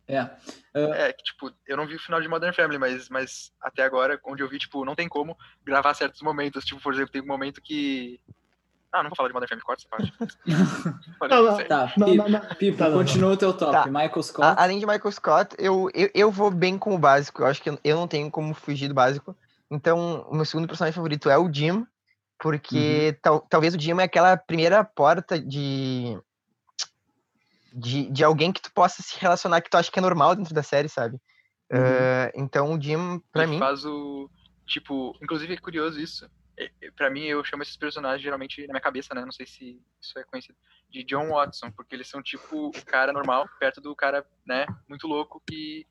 É. É, que, tipo, eu não vi o final de Modern Family, mas, mas até agora, onde eu vi, tipo, não tem como gravar certos momentos. Tipo, por exemplo, tem um momento que. Ah, não vou falar de Modern Family, corta essa parte. Falei, Não, não. sério. Tá, Não, Pipo, não, não. Pipo, Tá, continua o teu top. Tá. Michael Scott. A- além de Michael Scott, eu, eu, eu vou bem com o básico. Eu acho que eu- não tenho como fugir do básico. Então, o meu segundo personagem favorito é o Jim, porque tal, talvez o Jim é aquela primeira porta de, de, de alguém que tu possa se relacionar que tu acha que é normal dentro da série, sabe? Eh, então, o Jim, pra Ele mim. faz o. Tipo, inclusive é curioso isso. É, Pra mim, eu chamo esses personagens geralmente na minha cabeça, né? Não sei se isso é conhecido. De John Watson, porque eles são tipo o cara normal, perto do cara, né? Muito louco, que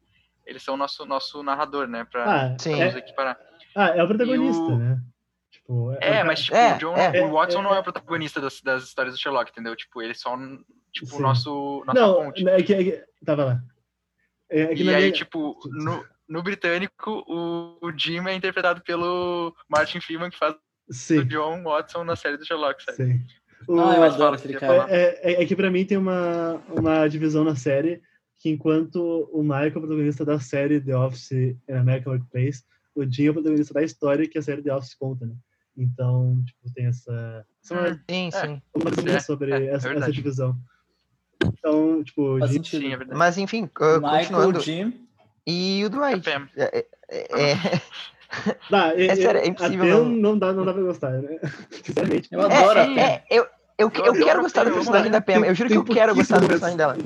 eles são o nosso, nosso narrador, né? Pra, Ah, Sim. pra nos é, equiparar. ah, é o protagonista, o- né? Tipo, É, o ca- mas tipo, É, o, John, é. o Watson É, não é. é o protagonista das, das histórias do Sherlock, entendeu? Tipo, ele é só tipo, Sim. o nosso, nossa Não, ponte. é que, é que- Tava lá. É, é que E aí, minha- tipo, no, no britânico, o, o Jim é interpretado pelo Martin Freeman, que faz o Sim, John Watson na série do Sherlock, sabe? sim. O- Ah, eu adoro aquele que cara. É, é- é que pra mim tem uma, uma divisão na série que enquanto o Michael é o protagonista da série The Office and American Workplace, o Jim é o protagonista da história que a série The Office conta, né? Então, tipo, tem essa... essa é Sim, É. sim. uma discussão É, sobre é, é essa, essa verdade. divisão. Então, tipo, Faz sentido. Sim, é verdade. Mas enfim, Michael, continuando. Jim. E o Dwight. É, é- é- Dá, É sério, é impossível não- não dá, não dá pra gostar, né? Sinceramente. Eu adoro a é, Pam. é, eu, eu, eu, adoro quero gostar do eu personagem da Pam. Eu juro que eu quero gostar do personagem dela.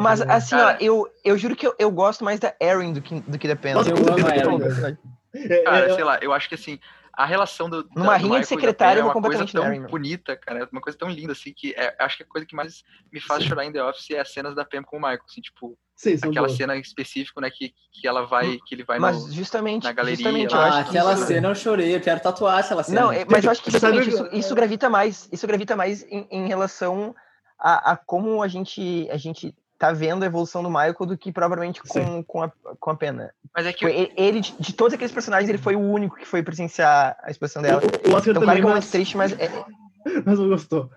Mas assim, ó, eu, eu juro que eu, eu gosto mais da Erin do que, do que da Pam. Eu amo a Erin. É, Cara, é, sei lá, eu acho que assim, a relação do. Numa da, do rinha de eu é uma coisa tão Mary, bonita, cara. Uma coisa tão linda, assim, que é, acho que a coisa que mais me faz chorar em The Office é as cenas da Pam com o Michael, assim, tipo, sim, aquela boas. cena em específico, né, que, que ela vai, que ele vai Mas no. justamente, na galeria, justamente. Ah, aquela isso... cena eu chorei, eu quero tatuar aquela cena. Não, é- mas eu acho que justamente isso, isso gravita mais, isso gravita mais em, em relação a, a como a gente, a gente tá vendo a evolução do Michael do que propriamente com, com, a, com a pena. Mas é que Foi ele, ele, de, de todos aqueles personagens, ele foi o único que foi presenciar a expressão dela. O, o Oscar Então, claro também, que é muito mas, triste, mas é- mas não gostou.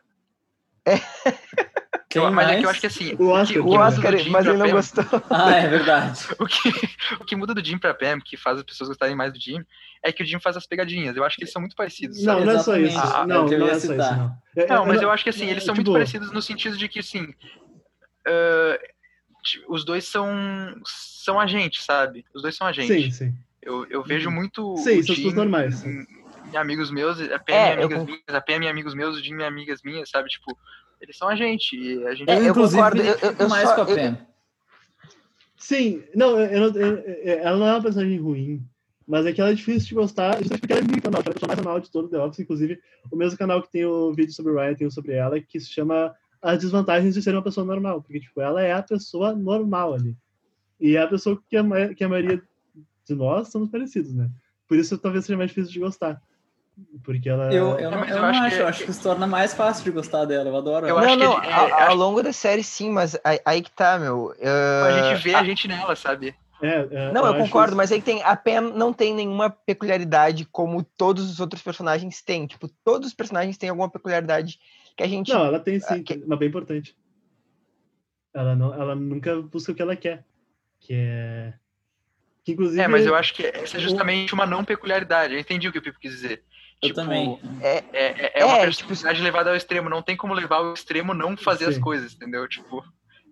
Quem eu, mas é que eu acho que assim, O Oscar o o Oscar, mas ele não Pam- gostou. Ah, é verdade. o que, o que muda do Jim pra Pam, que faz as pessoas gostarem mais do Jim, é que o Jim faz as pegadinhas. Eu acho que eles são muito parecidos. Não, sabe? não é só isso. Ah, não, é não ia é só isso, não. É- Não, é- mas é- eu acho que assim, eles são muito tipo, parecidos no sentido de que, assim, ti- os dois são, são agentes, sabe? Os dois são Sim, agentes. sim. Eu, eu vejo muito Sim, o são pessoas normais. em, em amigos meus, a PM É, é, eu amigas con- minhas, a PM é amigos meus, o Jim amigas minhas, sabe? Tipo, eles são agentes. E a gente É, Eu, eu inclusive, concordo, eu- eu- eu mais só- com a eu- Pam. Sim, não, eu, eu eu- eu- ela não é uma personagem ruim, mas é que ela é difícil de gostar, justamente porque ela é muito canal, ela é a pessoa mais canal de todo o The Office, inclusive o mesmo canal que tem o vídeo sobre o Ryan tem um sobre ela, que se chama As Desvantagens de Ser uma Pessoa Normal, porque, tipo, ela é a pessoa normal ali. E é a pessoa que a, que a maioria de nós somos parecidos, né? Por isso talvez seja mais difícil de gostar. Porque ela... Eu, eu, não, eu eu não acho acho, que- eu acho que se torna mais fácil de gostar dela. Eu adoro Eu ela. acho não, que não, é- ao, ao longo da série sim, mas aí, aí que tá, meu. a ah, gente vê a gente nela, sabe? É, é, Não, eu, concordo, isso- mas aí tem. A Pam não tem nenhuma peculiaridade como todos os outros personagens têm. Tipo, todos os personagens têm alguma peculiaridade que a gente. Não, ela tem sim, Ah, que- mas bem importante. Ela, não, ela nunca busca o que ela quer, que é... Que, inclusive... É, mas eu acho que essa é justamente uma não peculiaridade. Eu entendi o que o Pipo quis dizer. Eu Tipo, também. É, é, é uma É, tipo, personalidade levada ao extremo. Não tem como levar ao extremo não fazer as Sim. coisas, entendeu? Tipo,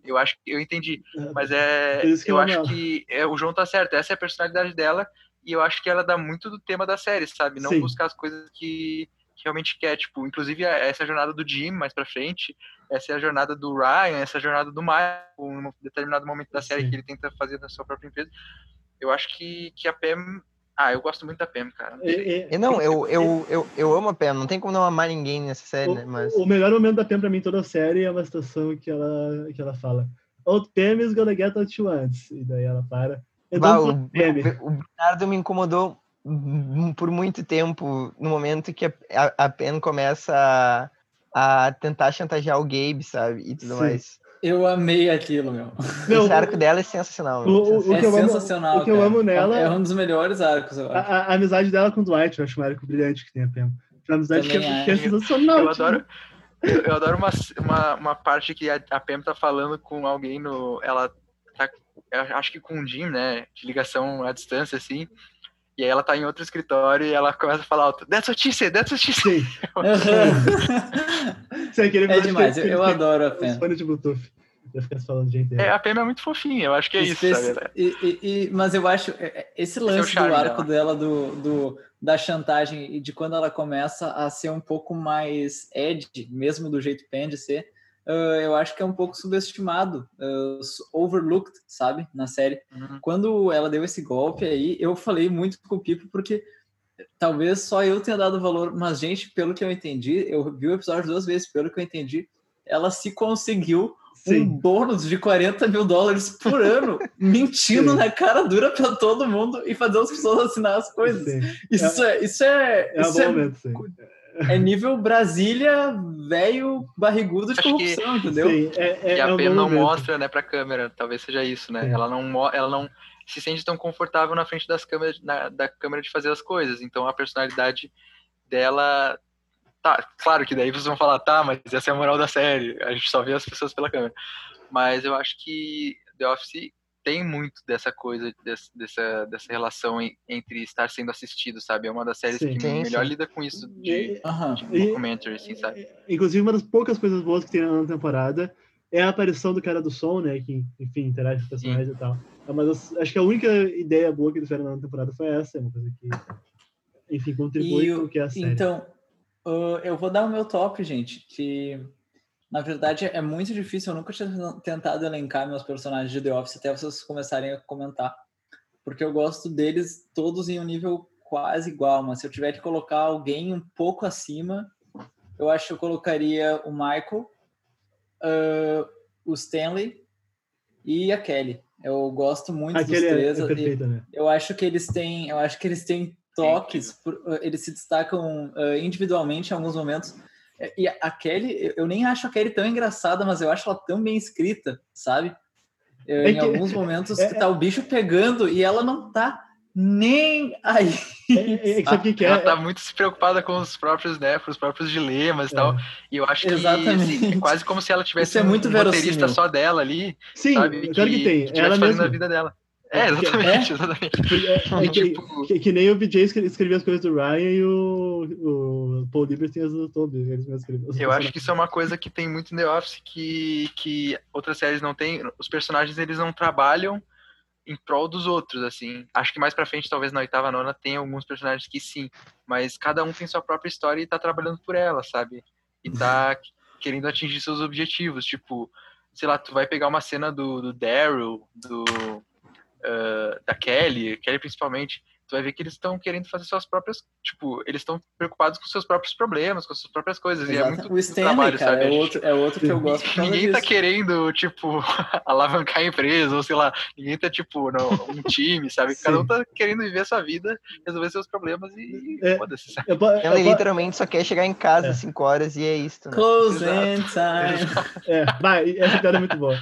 eu acho que eu entendi. É, Mas é. Eu acho ela. que é, o João tá certo. Essa é a personalidade dela. E eu acho que ela dá muito do tema da série, sabe? Não Sim. buscar as coisas que, que realmente quer. Tipo, inclusive a- essa é a jornada do Jim mais pra frente. Essa é a jornada do Ryan, essa é a jornada do Michael, em um determinado momento da série Sim. que ele tenta fazer na sua própria empresa. Eu acho que, que a Pam. Ah, eu gosto muito da Pam, cara. é- é- E Não, eu, eu, eu, eu amo a Pam, não tem como não amar ninguém nessa série, né? Mas. O, o melhor momento da Pam pra mim em toda a série é uma situação que ela, que ela fala Old Pam is gonna get what she wants. E daí ela para. Bah, o, Pam. o Bernardo me incomodou por muito tempo no momento que a, a, a Pen começa a, a tentar chantagear o Gabe, sabe? E tudo Sim. mais. Eu amei aquilo, meu. Não, Esse arco dela é sensacional. meu, o- o- é que eu amo- sensacional. o que eu cara. amo nela- É um dos melhores arcos, eu a, acho. a- a amizade dela com o Dwight, eu acho um arco brilhante que tem a Pam. amizade que é, que é sensacional. Eu adoro, eu, eu adoro uma, uma, uma parte que a, a Pam tá falando com alguém no. Ela tá. acho que com o Jim, né? De ligação à distância, assim. E aí ela tá em outro escritório e ela começa a falar alto. That's what she said, that's what she said. É demais, eu, eu adoro a Pen. fones de Bluetooth. É, a Pam é muito fofinha, eu acho que é isso, e- e- e- mas eu acho é, é, esse é o lance do arco dela, do, do- da chantagem e de quando ela começa a ser um pouco mais edgy, mesmo do jeito Pen de ser, ah, eu acho que é um pouco subestimado, ah, overlooked, sabe, na série. Uhum. Quando ela deu esse golpe aí, eu falei muito com o Pipo porque talvez só eu tenha dado valor, mas gente, pelo que eu entendi, eu vi o episódio duas vezes, pelo que eu entendi, ela se conseguiu um Sim. bônus de 40 mil dólares por ano, mentindo Sim. na cara dura pra todo mundo e fazendo as pessoas assinar as coisas. Sim. Isso é, isso é, É um isso bom é, momento. É nível Brasília, velho, barrigudo de Acho que- corrupção, entendeu? Sim, é, é, E é a Pam bom não momento. mostra, né, pra câmera, talvez seja isso, né? É. Ela não, ela não se sente tão confortável na frente das câmeras, na- da câmera de fazer as coisas. Então a personalidade dela. Tá, claro que daí vocês vão falar, tá, mas essa é a moral da série, a gente só vê as pessoas pela câmera. Mas eu acho que The Office tem muito dessa coisa, desse- dessa, dessa relação en- entre estar sendo assistido, sabe? É uma das séries Sim. que Sim, melhor sim. lida com isso de, E- Aham. de E- documentary, assim, sabe? Inclusive, uma das poucas coisas boas que tem na temporada é a aparição do cara do som, né? Que, enfim, interage com os personagens e tal. É uma das- acho que a única ideia boa que eles tiveram na temporada foi essa. É uma coisa que, enfim, contribui E com o- o que é a série. Então, uh, eu vou dar o meu top, gente, que na verdade é muito difícil. Eu nunca tinha tentado elencar meus personagens de The Office até vocês começarem a comentar, porque eu gosto deles todos em um nível quase igual. Mas se eu tiver que colocar alguém um pouco acima, eu acho que eu colocaria o Michael, uh, o Stanley e a Kelly. Eu gosto muito Aquele dos é, três. é perfeito, né? eu acho que eles têm, eu acho que eles têm toques, por- uh, eles se destacam uh, individualmente em alguns momentos. É, E a Kelly, eu- eu nem acho a Kelly tão engraçada, mas eu acho ela tão bem escrita, sabe? É, É em que- alguns momentos é- que tá o bicho pegando e ela não tá nem aí. É, é, é que sabe que, que é? Ela tá muito se preocupada com os próprios, né, com os próprios dilemas e tal. É. E eu acho que Exatamente. assim, é quase como se ela tivesse Isso é muito um roteirista só dela ali, Sim, sabe? claro que, tem. tivesse Ela fazendo mesma. a vida dela. É, É, exatamente, exatamente. É, é que, Tipo- que, que nem o BJ escre- escrevia as coisas do Ryan e o, o Paul Liberty as do Toby. Eles mesmos escreviam. Eu acho que isso é uma coisa que tem muito em The Office que, que outras séries não têm. Os personagens, eles não trabalham em prol dos outros, assim. Acho que mais pra frente, talvez na oitava, nona, tem alguns personagens que sim. Mas cada um tem sua própria história e tá trabalhando por ela, sabe? E tá querendo atingir seus objetivos. Tipo, sei lá, tu vai pegar uma cena do, do Daryl, do, ah, da Kelly, Kelly principalmente, tu vai ver que eles estão querendo fazer suas próprias, tipo, eles estão preocupados com seus próprios problemas, com suas próprias coisas, e é Exato. muito o Stanley, trabalho, cara, sabe? é A gente- outro, é outro que eu gosto por causa Ninguém tá disso. querendo, tipo, alavancar a empresa, ou sei lá, ninguém tá, tipo, no, um time, sabe? Cada Sim. um tá querendo viver a sua vida, resolver seus problemas e É. foda-se, sabe? Eu, eu literalmente só quer chegar em casa É. às 5 horas e é isso. Né? Closing time. É, vai, essa piada é muito boa.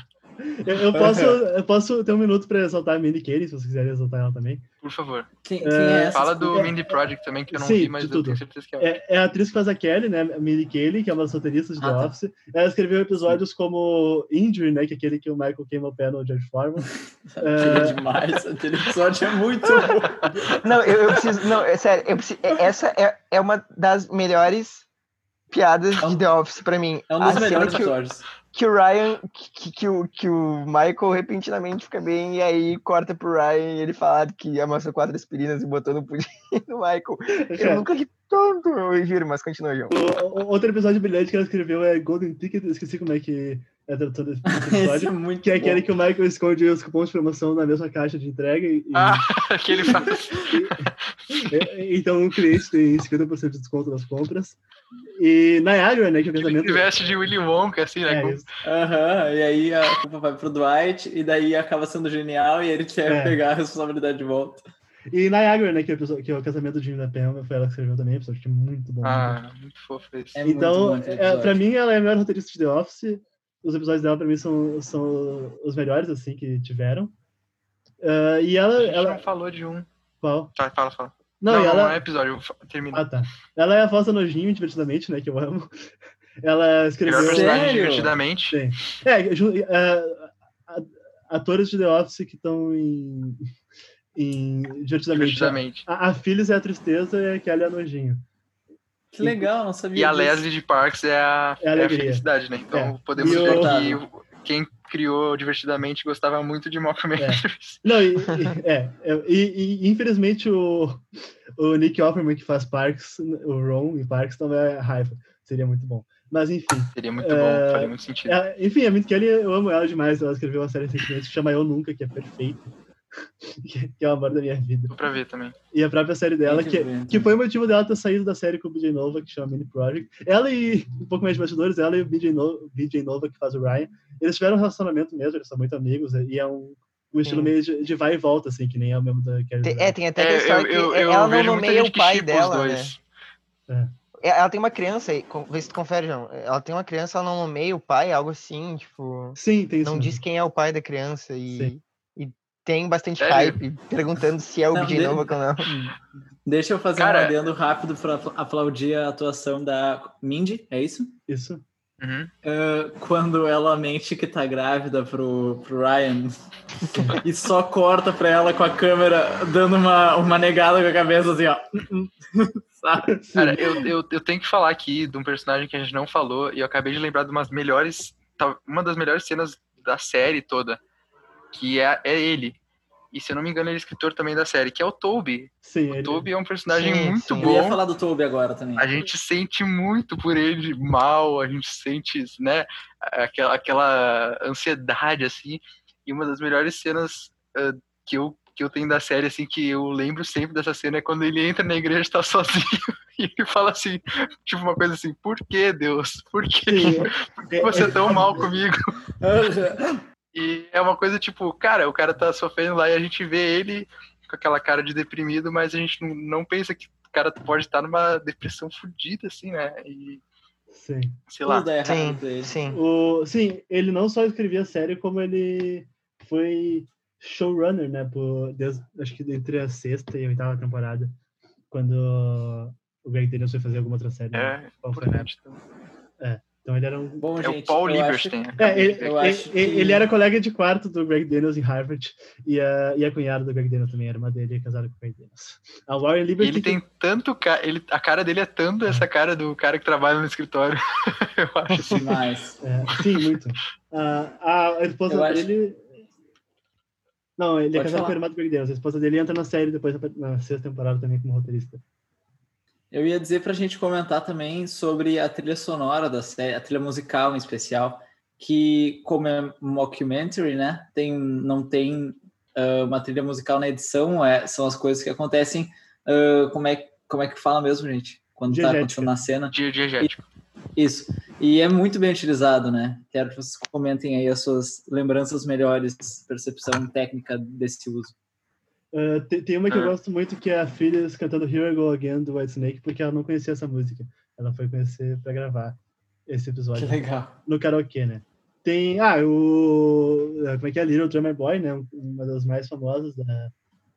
Eu, eu posso, eu posso ter um minuto pra exaltar a Mindy Kaling, se vocês quiserem exaltar ela também. Por favor. Quem, quem é essa? Fala do É, Mindy Project também, que eu não sim, vi, mas eu tudo. tenho certeza que é. É, é a atriz que faz a Kelly, né? A Mindy Kaling, que é uma das roteiristas de Ah, The tá. Office. Ela escreveu episódios como Injury, né? Que é aquele que o Michael queima o pé no George Foreman. Aquele é demais. Aquele episódio é muito bom. Não, eu, eu preciso. Não, é sério, eu preciso, é- essa é, é uma das melhores piadas É um- de The Office pra mim. É um A dos cena melhores que, o- episódios. Que o Ryan, que, que, o, que o Michael repentinamente fica bem, e aí corta pro Ryan e ele fala que amassou quatro aspirinas e botou no pudim do Michael. Eu Cara, nunca ri tanto, eu juro, mas continua, João. o- outro episódio brilhante que ela escreveu é Golden Ticket, esqueci como é que é a tradução desse Esse é episódio. muito Que é bom. aquele que o Michael esconde os cupons de promoção na mesma caixa de entrega. E, Ah, que ele faz. e- então o cliente tem 50% de desconto nas compras. E Niagara, né? Que é o Ele casamento. se veste de Willy Wonka, assim, né? É, com-. Aham, e aí a culpa vai pro Dwight, e daí acaba sendo genial, e ele quer É. pegar a responsabilidade de volta. E Niagara, né? Que é, o episódio- que é o casamento do Jimmy da Pam, foi ela que escreveu também, episódio que é muito bom. Ah, muito fofo esse. É então, é, pra mim, ela é a melhor roteirista de The Office. Os episódios dela, pra mim, são, são os melhores, assim, que tiveram. Ah, e ela, A gente ela. não falou de um. Qual? Tá, fala, fala. Não, Não, ela... não é episódio, termina. Ah, tá. Ela é a voz da Nojinho, divertidamente, né? Que eu amo. Ela escreveu. Melhor personagem Sério? divertidamente. Sim. É, ju- a- atores de The Office que estão em, em Divertidamente. Divertidamente. A, a Phyllis é a tristeza e a Kelly é a Nojinho. Que legal, não sabia E a disso. Leslie de Parks é a, É a é a felicidade, né? Então É. podemos E ver o- que quem criou divertidamente gostava muito de Malcolm É. Não, e, e- é, é, e, e, infelizmente o, o Nick Offerman que faz Parks, o Ron em Parks, não é raiva. Seria muito bom. Mas enfim. Seria muito É, bom, faria muito sentido. É, enfim, a Mint Kelly, eu amo ela demais. Ela escreveu uma série recentemente que chama Eu Nunca, que é perfeita. que é o amor da minha vida. Dá pra ver também. E a própria série dela, que, que ver, que foi o motivo dela ter saído da série com o BJ Nova, que chama Mini Project. Ela e, um pouco mais de bastidores, ela e o BJ Nova, BJ Nova que faz o Ryan, eles tiveram um relacionamento mesmo, eles são muito amigos, e é um, um estilo meio de, de vai e volta, assim, que nem é o mesmo da Carrie é, tem até a É, questão eu, que eu, eu ela não nomeia o pai dela, né? É, Ela tem uma criança vê se tu confere, João. Ela tem uma criança, ela não nomeia o pai, algo assim, tipo. Sim, tem isso. Não mesmo. diz quem é o pai da criança e, Sim. Tem bastante Sério? hype perguntando se é o Não, BJ de- Novak ou não. Deixa eu fazer Cara- um adendo rápido para aplaudir a atuação da Mindy, é isso? Isso. Uhum. Ah, quando ela mente que tá grávida pro, pro Ryan e só corta pra ela com a câmera dando uma, uma negada com a cabeça assim, ó. Sabe? Cara, eu, eu, eu tenho que falar aqui de um personagem que a gente não falou e eu acabei de lembrar de umas melhores, uma das melhores cenas da série toda, que é, é ele. E se eu não me engano, ele é escritor também da série, que é o Toby. Sim, O ele- Toby é um personagem Sim, muito sim. Eu ia bom. falar do Toby agora também. A gente sente muito por ele mal, a gente sente, né, aquela, aquela ansiedade, assim. E uma das melhores cenas ah, que, eu, que eu tenho da série, assim, que eu lembro sempre dessa cena é quando ele entra na igreja e tá sozinho. E ele fala assim, tipo uma coisa assim, por que Deus? Por que, Sim, por que você é tão mal comigo? E é uma coisa tipo, cara, o cara tá sofrendo lá e a gente vê ele com aquela cara de deprimido, mas a gente não, pensa que o cara pode estar numa depressão fodida, assim, né? E, sim. sei lá. Tudo dá errado Sim, sim. O, sim, ele não só escrevia a série, como ele foi showrunner, né? Por, desde, acho que entre a sexta e a oitava temporada, quando o Greg Daniels foi fazer alguma outra série. né? É Qual foi, né? importante. Então ele era um. Bom, É gente, o Paul Lieberstein. acho- É, ele, ele- que- ele era colega de quarto do Greg Daniels em Harvard e a, e a cunhada do Greg Daniels também era uma dele, casada com o Greg Daniels. A Warren E Liberty. ele tem tanto. ca- Ele, a cara dele é tanto essa cara do cara que trabalha no escritório. Eu acho assim. Demais. É, sim, muito. A, a esposa Eu acho- dele. Não, ele é Pode casado falar. com a irmã do Greg Daniels. A esposa dele entra na série depois na sexta temporada também como roteirista. Eu ia dizer pra gente comentar também sobre a trilha sonora da série, a trilha musical em especial, que como é mockumentary, né, tem, não tem ah, uma trilha musical na edição, é, são as coisas que acontecem, ah, como, é, como é que fala mesmo, gente? Quando tá Diegética. acontecendo na cena. Dia diegético. Isso. E é muito bem utilizado, né? Quero que vocês comentem aí as suas lembranças melhores, percepção técnica desse uso. Uh, tem, tem uma que eu Ah. gosto muito que é a filha cantando Here I Go Again do White Snake, porque ela não conhecia essa música. Ela foi conhecer pra gravar esse Que episódio legal. no karaokê, né? Tem, ah, o. Como é que é? Little Drummer Boy, né? Uma das mais famosas da,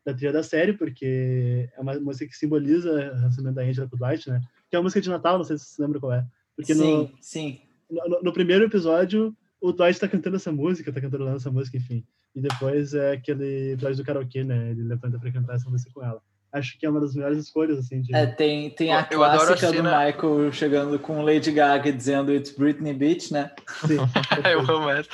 da trilha da série, porque é uma música que simboliza o relacionamento da Angela com o Dwight, né? Que é uma música de Natal, não sei se você lembra qual é. Porque no, sim, sim. no, no primeiro episódio, o Dwight tá cantando essa música, tá cantando essa música, enfim. E depois é aquele Dwight do karaokê, né? Ele levanta pra cantar essa música com ela. Acho que é uma das melhores escolhas, assim, de... É, tem, tem a Eu adoro a clássica do Michael chegando com Lady Gaga dizendo It's Britney Beach, né? Sim, Eu amo essa.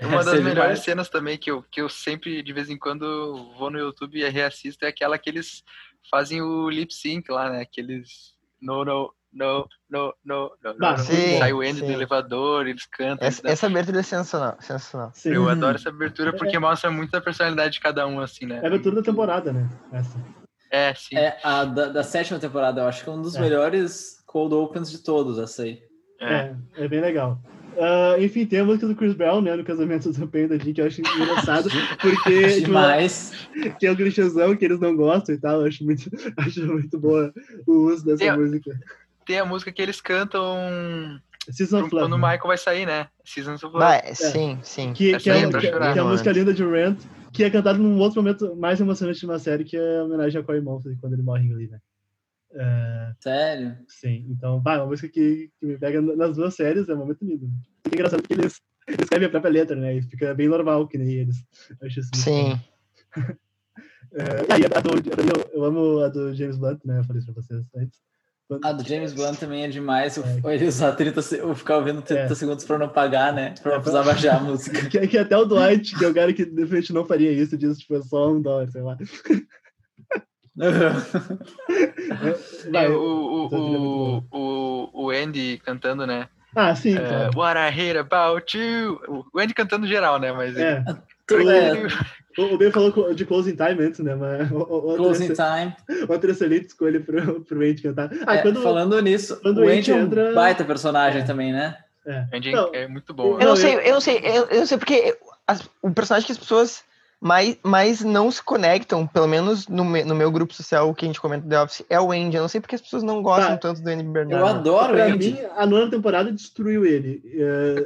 Uma Essa das é melhores cenas também que eu, que eu sempre, de vez em quando, vou no YouTube e reassisto é aquela que eles fazem o lip sync lá, né? Aqueles. No, no, no, no, no, no, no, no. sim, Sai o Andy do sim. elevador, eles cantam. Essa, essa abertura é sensacional. sensacional. sim. Eu adoro essa abertura porque mostra muito a personalidade de cada um, assim, né? É a abertura da temporada, né? Essa. É, sim. É a da, da sétima temporada, eu acho que é um dos É. melhores cold opens de todos, essa aí. É. É, é bem legal. Ah, enfim, tem a música do Chris Brown, né? No casamento do Pen da Jean, que eu acho engraçado, porque tipo, Demais. que é o clichêzão que eles não gostam e tal. Eu acho muito, acho muito boa o uso dessa música. Tem a música que eles cantam Season of quando o? Michael vai sair, né? Seasons of Love. Vai, sim, sim. que, Essa que, é, é que- chorar, que é a música linda de Rent, que é cantado num outro momento mais emocionante de uma série, que é a homenagem a Corey Monfort, quando ele morre em Glee, né? É... Sério? Sim, então, vai, uma música que, que me pega nas duas séries, é um momento lindo. É engraçado porque eles, escrevem a própria letra, né? E fica bem normal que nem eles. Eu acho isso Sim. é, aí, a do, eu, eu amo a do James Blunt, né? Eu falei isso pra vocês antes. Ah, do James Blunt também é demais. É. Ele usar 30 segundos, ficar ouvindo 30 é. segundos pra não pagar, né? Pra não é, precisar baixar a música. Que, que até o Dwight, que é o cara que definitivamente não faria isso, diz tipo, é só um dólar, sei lá. Vai, o, o, o, o, o Andy cantando, né? Ah, sim. Uh, claro. What I hate about you. O Andy cantando geral, né? Mas é. Ele... é. O Ben falou de Closing Time antes, né? Mas o, o Closing Time. Outra excelente escolha pro, pro Andy cantar. Ah, é, quando, falando nisso, quando o Andy, Andy entra... é um baita personagem é. também, né? É. Andy não, é muito bom. Eu não sei, eu não sei, eu, eu não sei porque as, o personagem que as pessoas mais, mais não se conectam, pelo menos no, me, no meu grupo social que a gente comenta The Office, é o Andy. Eu não sei porque as pessoas não gostam ah, tanto do Andy Bernard. Eu adoro pra o Andy. Mim, a nona temporada destruiu ele. É,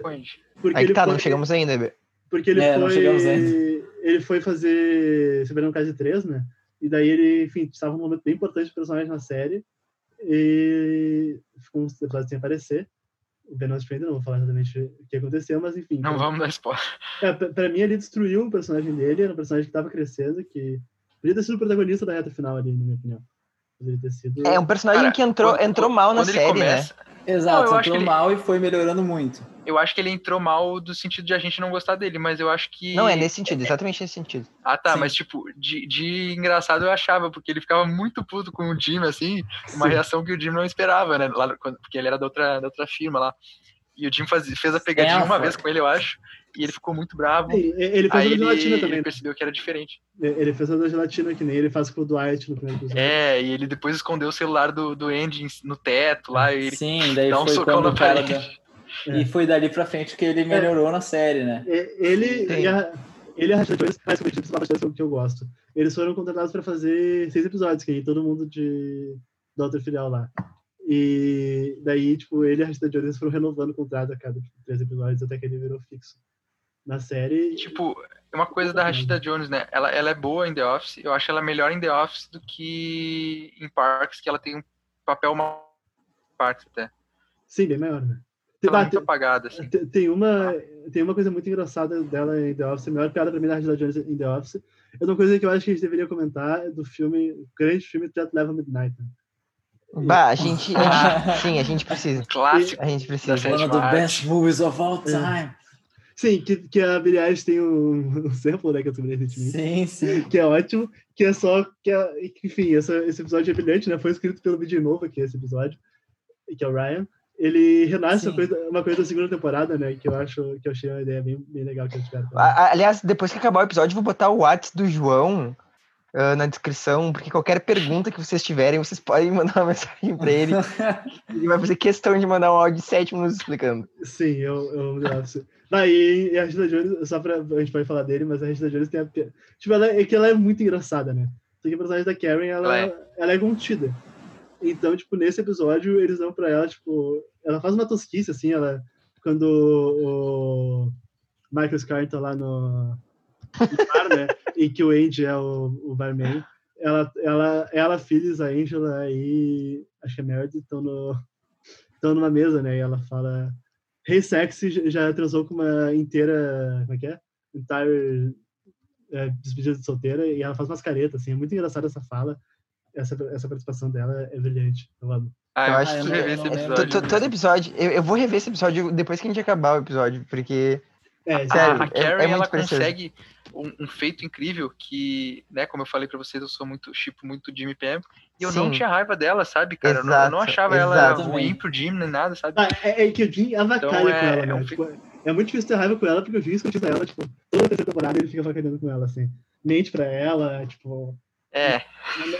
porque Aí ele tá, foi, não chegamos ainda, Porque ele é, foi. Ele foi fazer Severino Casa 3, né? E daí ele, enfim, estava num momento bem importante do personagem na série. E ficou uns episódios sem aparecer o Benoit Strander, não vou falar exatamente o que aconteceu, mas enfim. Não vamos dar spoiler. É, pra, pra, mim, ele destruiu o personagem dele, era um personagem que tava crescendo, que podia ter sido o protagonista da reta final ali, na minha opinião. Poderia ter sido... É, um personagem Cara, que entrou, quando, entrou mal na série, né? começa... né? Exato, não, entrou ele... mal e foi melhorando muito. Eu acho que ele entrou mal do sentido de a gente não gostar dele, mas eu acho que. Não, é nesse sentido, exatamente nesse sentido. Ah, tá, Sim. mas tipo, de, de engraçado eu achava, porque ele ficava muito puto com o Jim, assim, uma Sim. reação que o Jim não esperava, né? Lá, porque ele era da outra, da outra firma lá. E o Jim faz, fez a pegadinha é, uma vez com ele, eu acho. E ele ficou muito bravo. ele fez Aí a gelatina ele, também. Ele percebeu que era diferente. Ele fez a da gelatina que nem ele faz com o Dwight no primeiro episódio. É, e ele depois escondeu o celular do, do Andy no teto lá. E Sim, daí dá um foi socão na parede. Da... É. E foi dali pra frente que ele melhorou é. na série, né? Ele e a, ele e a Rachel Jones, mais que eu gosto. Eles foram contratados pra fazer seis episódios, que todo mundo de da outra filial lá. E daí, tipo, ele e a Rashida Jones foram renovando o contrato a cada tipo, três episódios até que ele virou fixo na série. Tipo, uma coisa da Rashida Jones, né? Ela, ela é boa em The Office. Eu acho ela melhor em The Office do que em Parks, que ela tem um papel maior Parks até. Sim, bem maior, né? Ela é muito apagada, assim. Tem uma, tem uma coisa muito engraçada dela em The Office, a melhor piada pra mim da Rashida Jones em The Office. É uma coisa que eu acho que a gente deveria comentar do filme, o grande filme Threat Level Midnight. Né? Bah, a gente, a gente, sim, a gente precisa. Clássico. A gente precisa. One of the best movies of all time. É. Sim, que, que a Billie Eilish tem um, um sample, né, que eu descobri recentemente. Sim, sim. Que é ótimo, que é só, que é, enfim, essa, esse episódio é brilhante, né, foi escrito pelo vídeo novo aqui, esse episódio, que é o Ryan. Ele renasce uma coisa, uma coisa, da segunda temporada, né, que eu acho, que eu achei uma ideia bem, bem legal que eles tiveram. Aliás, depois que acabar o episódio, vou botar o WhatsApp do João, uh, na descrição, porque qualquer pergunta que vocês tiverem, vocês podem mandar uma mensagem para ele. ele vai fazer questão de mandar um áudio de sete minutos explicando. Sim, eu, eu Daí, a Regina Jones, só pra. A gente pode falar dele, mas a Regina Jones tem a. Tipo, ela, é que ela é muito engraçada, né? Só que a personagem da Karen, ela, é. ela é contida. Então, tipo, nesse episódio, eles dão pra ela, tipo. Ela faz uma tosquice, assim, ela. Quando o Michael Scar tá lá no, bar, né? e que o Andy é o, o barman. Ela, ela, ela, Phyllis, a Angela e acho que a Meredith estão no, estão numa mesa, né? E ela fala: Hey, sexy já transou com uma inteira. Como é que é? Entire é, despedida de solteira. E ela faz umas caretas, assim. É muito engraçada essa fala. Essa, essa participação dela é brilhante. Eu amo. Ah, eu, acho que rever esse episódio. Todo episódio, eu, eu vou rever esse episódio depois que a gente acabar o episódio, porque. É, sério, a, a Karen, é, é ela consegue um, um, feito incrível que, né, como eu falei para vocês, eu sou muito, tipo, muito Jimmy Pam, e eu Sim. não tinha raiva dela, sabe, cara? Exato, eu, não, eu, não, achava ela ruim pro Jim nem nada, sabe? Ah, é, é, que o Jim avacalha então, com é, ela, né? É, um tipo, é, muito difícil ter raiva com ela, porque o Jim escuta ela, tipo, toda a terceira temporada ele fica avacalhando com ela, assim. Mente pra ela, tipo... É.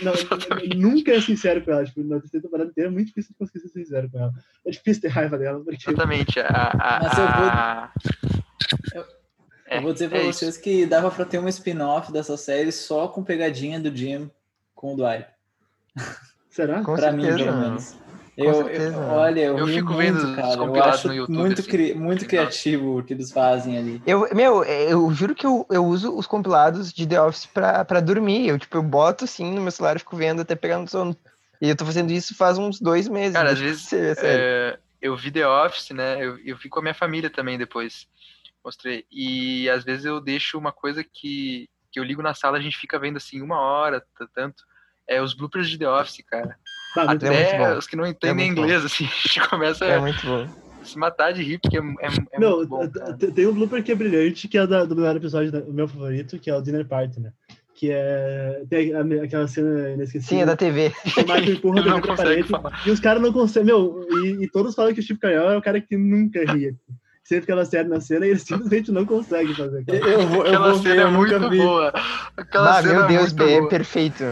Não, não, nunca é sincero com ela. Tipo, na terceira temporada inteira é muito difícil de conseguir ser sincero com ela. É difícil ter raiva dela. Porque... Exatamente. A, a, Mas eu vou... Eu é, eu vou dizer para é vocês isso. que dava para ter um spin-off dessa série só com pegadinha do Jim com o Dwight. Será? para mim, pelo menos. Eu, eu, olha, eu, eu fico muito, vendo cara. eu acho no YouTube, muito, assim, cri, muito criativo o que eles fazem ali. Eu, meu, eu juro que eu, eu uso os compilados de The Office pra, pra dormir. Eu, tipo, eu boto assim no meu celular e fico vendo até pegar no sono. E eu tô fazendo isso faz uns dois meses. Cara, às vezes é, eu vi The Office, né? Eu, eu vi com a minha família também depois. Mostrei. E às vezes eu deixo uma coisa que, que eu ligo na sala, a gente fica vendo assim uma hora, tanto. É os bloopers de The Office, cara. Ah, Até é os que não entendem é inglês, bom. assim, a gente começa é muito bom. a se matar de rir, porque é, é, é não, muito bom. Cara. Tem um blooper que é brilhante, que é da, do melhor episódio, do meu favorito, que é o Dinner Party, né? Que é. Tem aquela cena inesquecível. Sim, é da TV. O Michael empurra parede, falar. E os caras não conseguem. Meu, e, e, todos falam que o Steve Carell é o cara que nunca ria. Sempre ficava sério na cena e eles simplesmente não conseguem fazer. Cara. Eu vou, eu Aquela vou cena ver, é muito vi. boa. Aquela bah, cena meu Deus, é muito é boa. perfeito.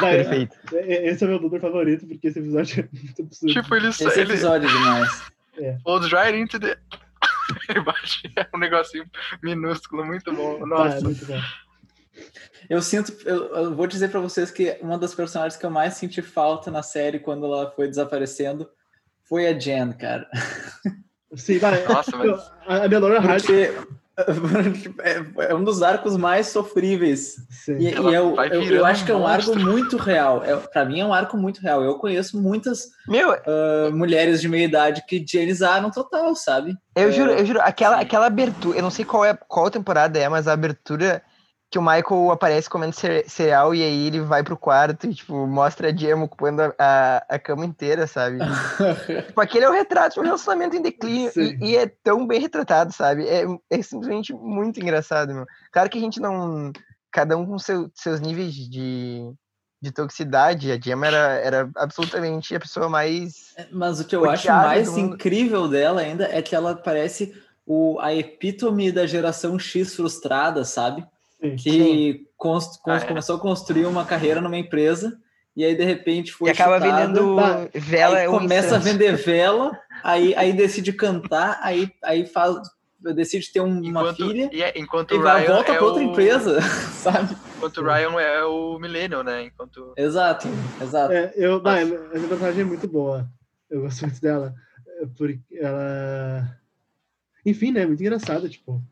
Vai, perfeito. Esse é o meu blooper favorito, porque esse episódio é muito absurdo. Tipo, ele, Esse ele episódio é demais. É. falls right into the... Embaixo é um negocinho minúsculo, muito bom. Ah, é Nossa. muito bom. Eu sinto, eu, eu vou dizer pra vocês que uma das personagens que eu mais senti falta na série quando ela foi desaparecendo foi a Jen, cara. Sim, vai. Nossa, mas- A, a Melora Hart. Porque é, é um dos arcos mais sofríveis. Sim. E, e eu, eu, eu acho que é um um arco monstro. muito real. É, para mim é um arco muito real. Eu conheço muitas Meu, ah, mulheres de meia idade que Janizaram total, sabe? eu É, juro, eu juro, aquela, sim. aquela abertura, eu não sei qual é qual temporada é, mas a abertura que o Michael aparece comendo cere- cereal e aí ele vai pro quarto e, tipo, mostra a Gemma ocupando a, a, a cama inteira, sabe? tipo, aquele é o retrato de um relacionamento em declínio e, e é tão bem retratado, sabe? É, é simplesmente muito engraçado, meu. Claro que a gente não... Cada um com seu, seus níveis de, de toxicidade, a Gemma era, era absolutamente a pessoa mais... Mas o que eu acho mais incrível dela ainda é que ela parece o, a epítome da geração X frustrada, sabe? Sim. Que cons- cons- Ah, é. começou a construir uma carreira numa empresa e aí de repente foi E acaba chutada, vendendo Bah, vela aí um começa a vender vela, aí, aí decide cantar, aí, aí faz, decide ter um- uma Enquanto, filha e é- enquanto e vai, Ryan volta é para outra o- empresa, sabe? Enquanto o Ryan é o Millennial, né? Enquanto... Exato, exato. É, eu, bah, essa personagem é muito boa. Eu gosto muito dela. é, Porque ela. Enfim, né? Muito engraçada, tipo.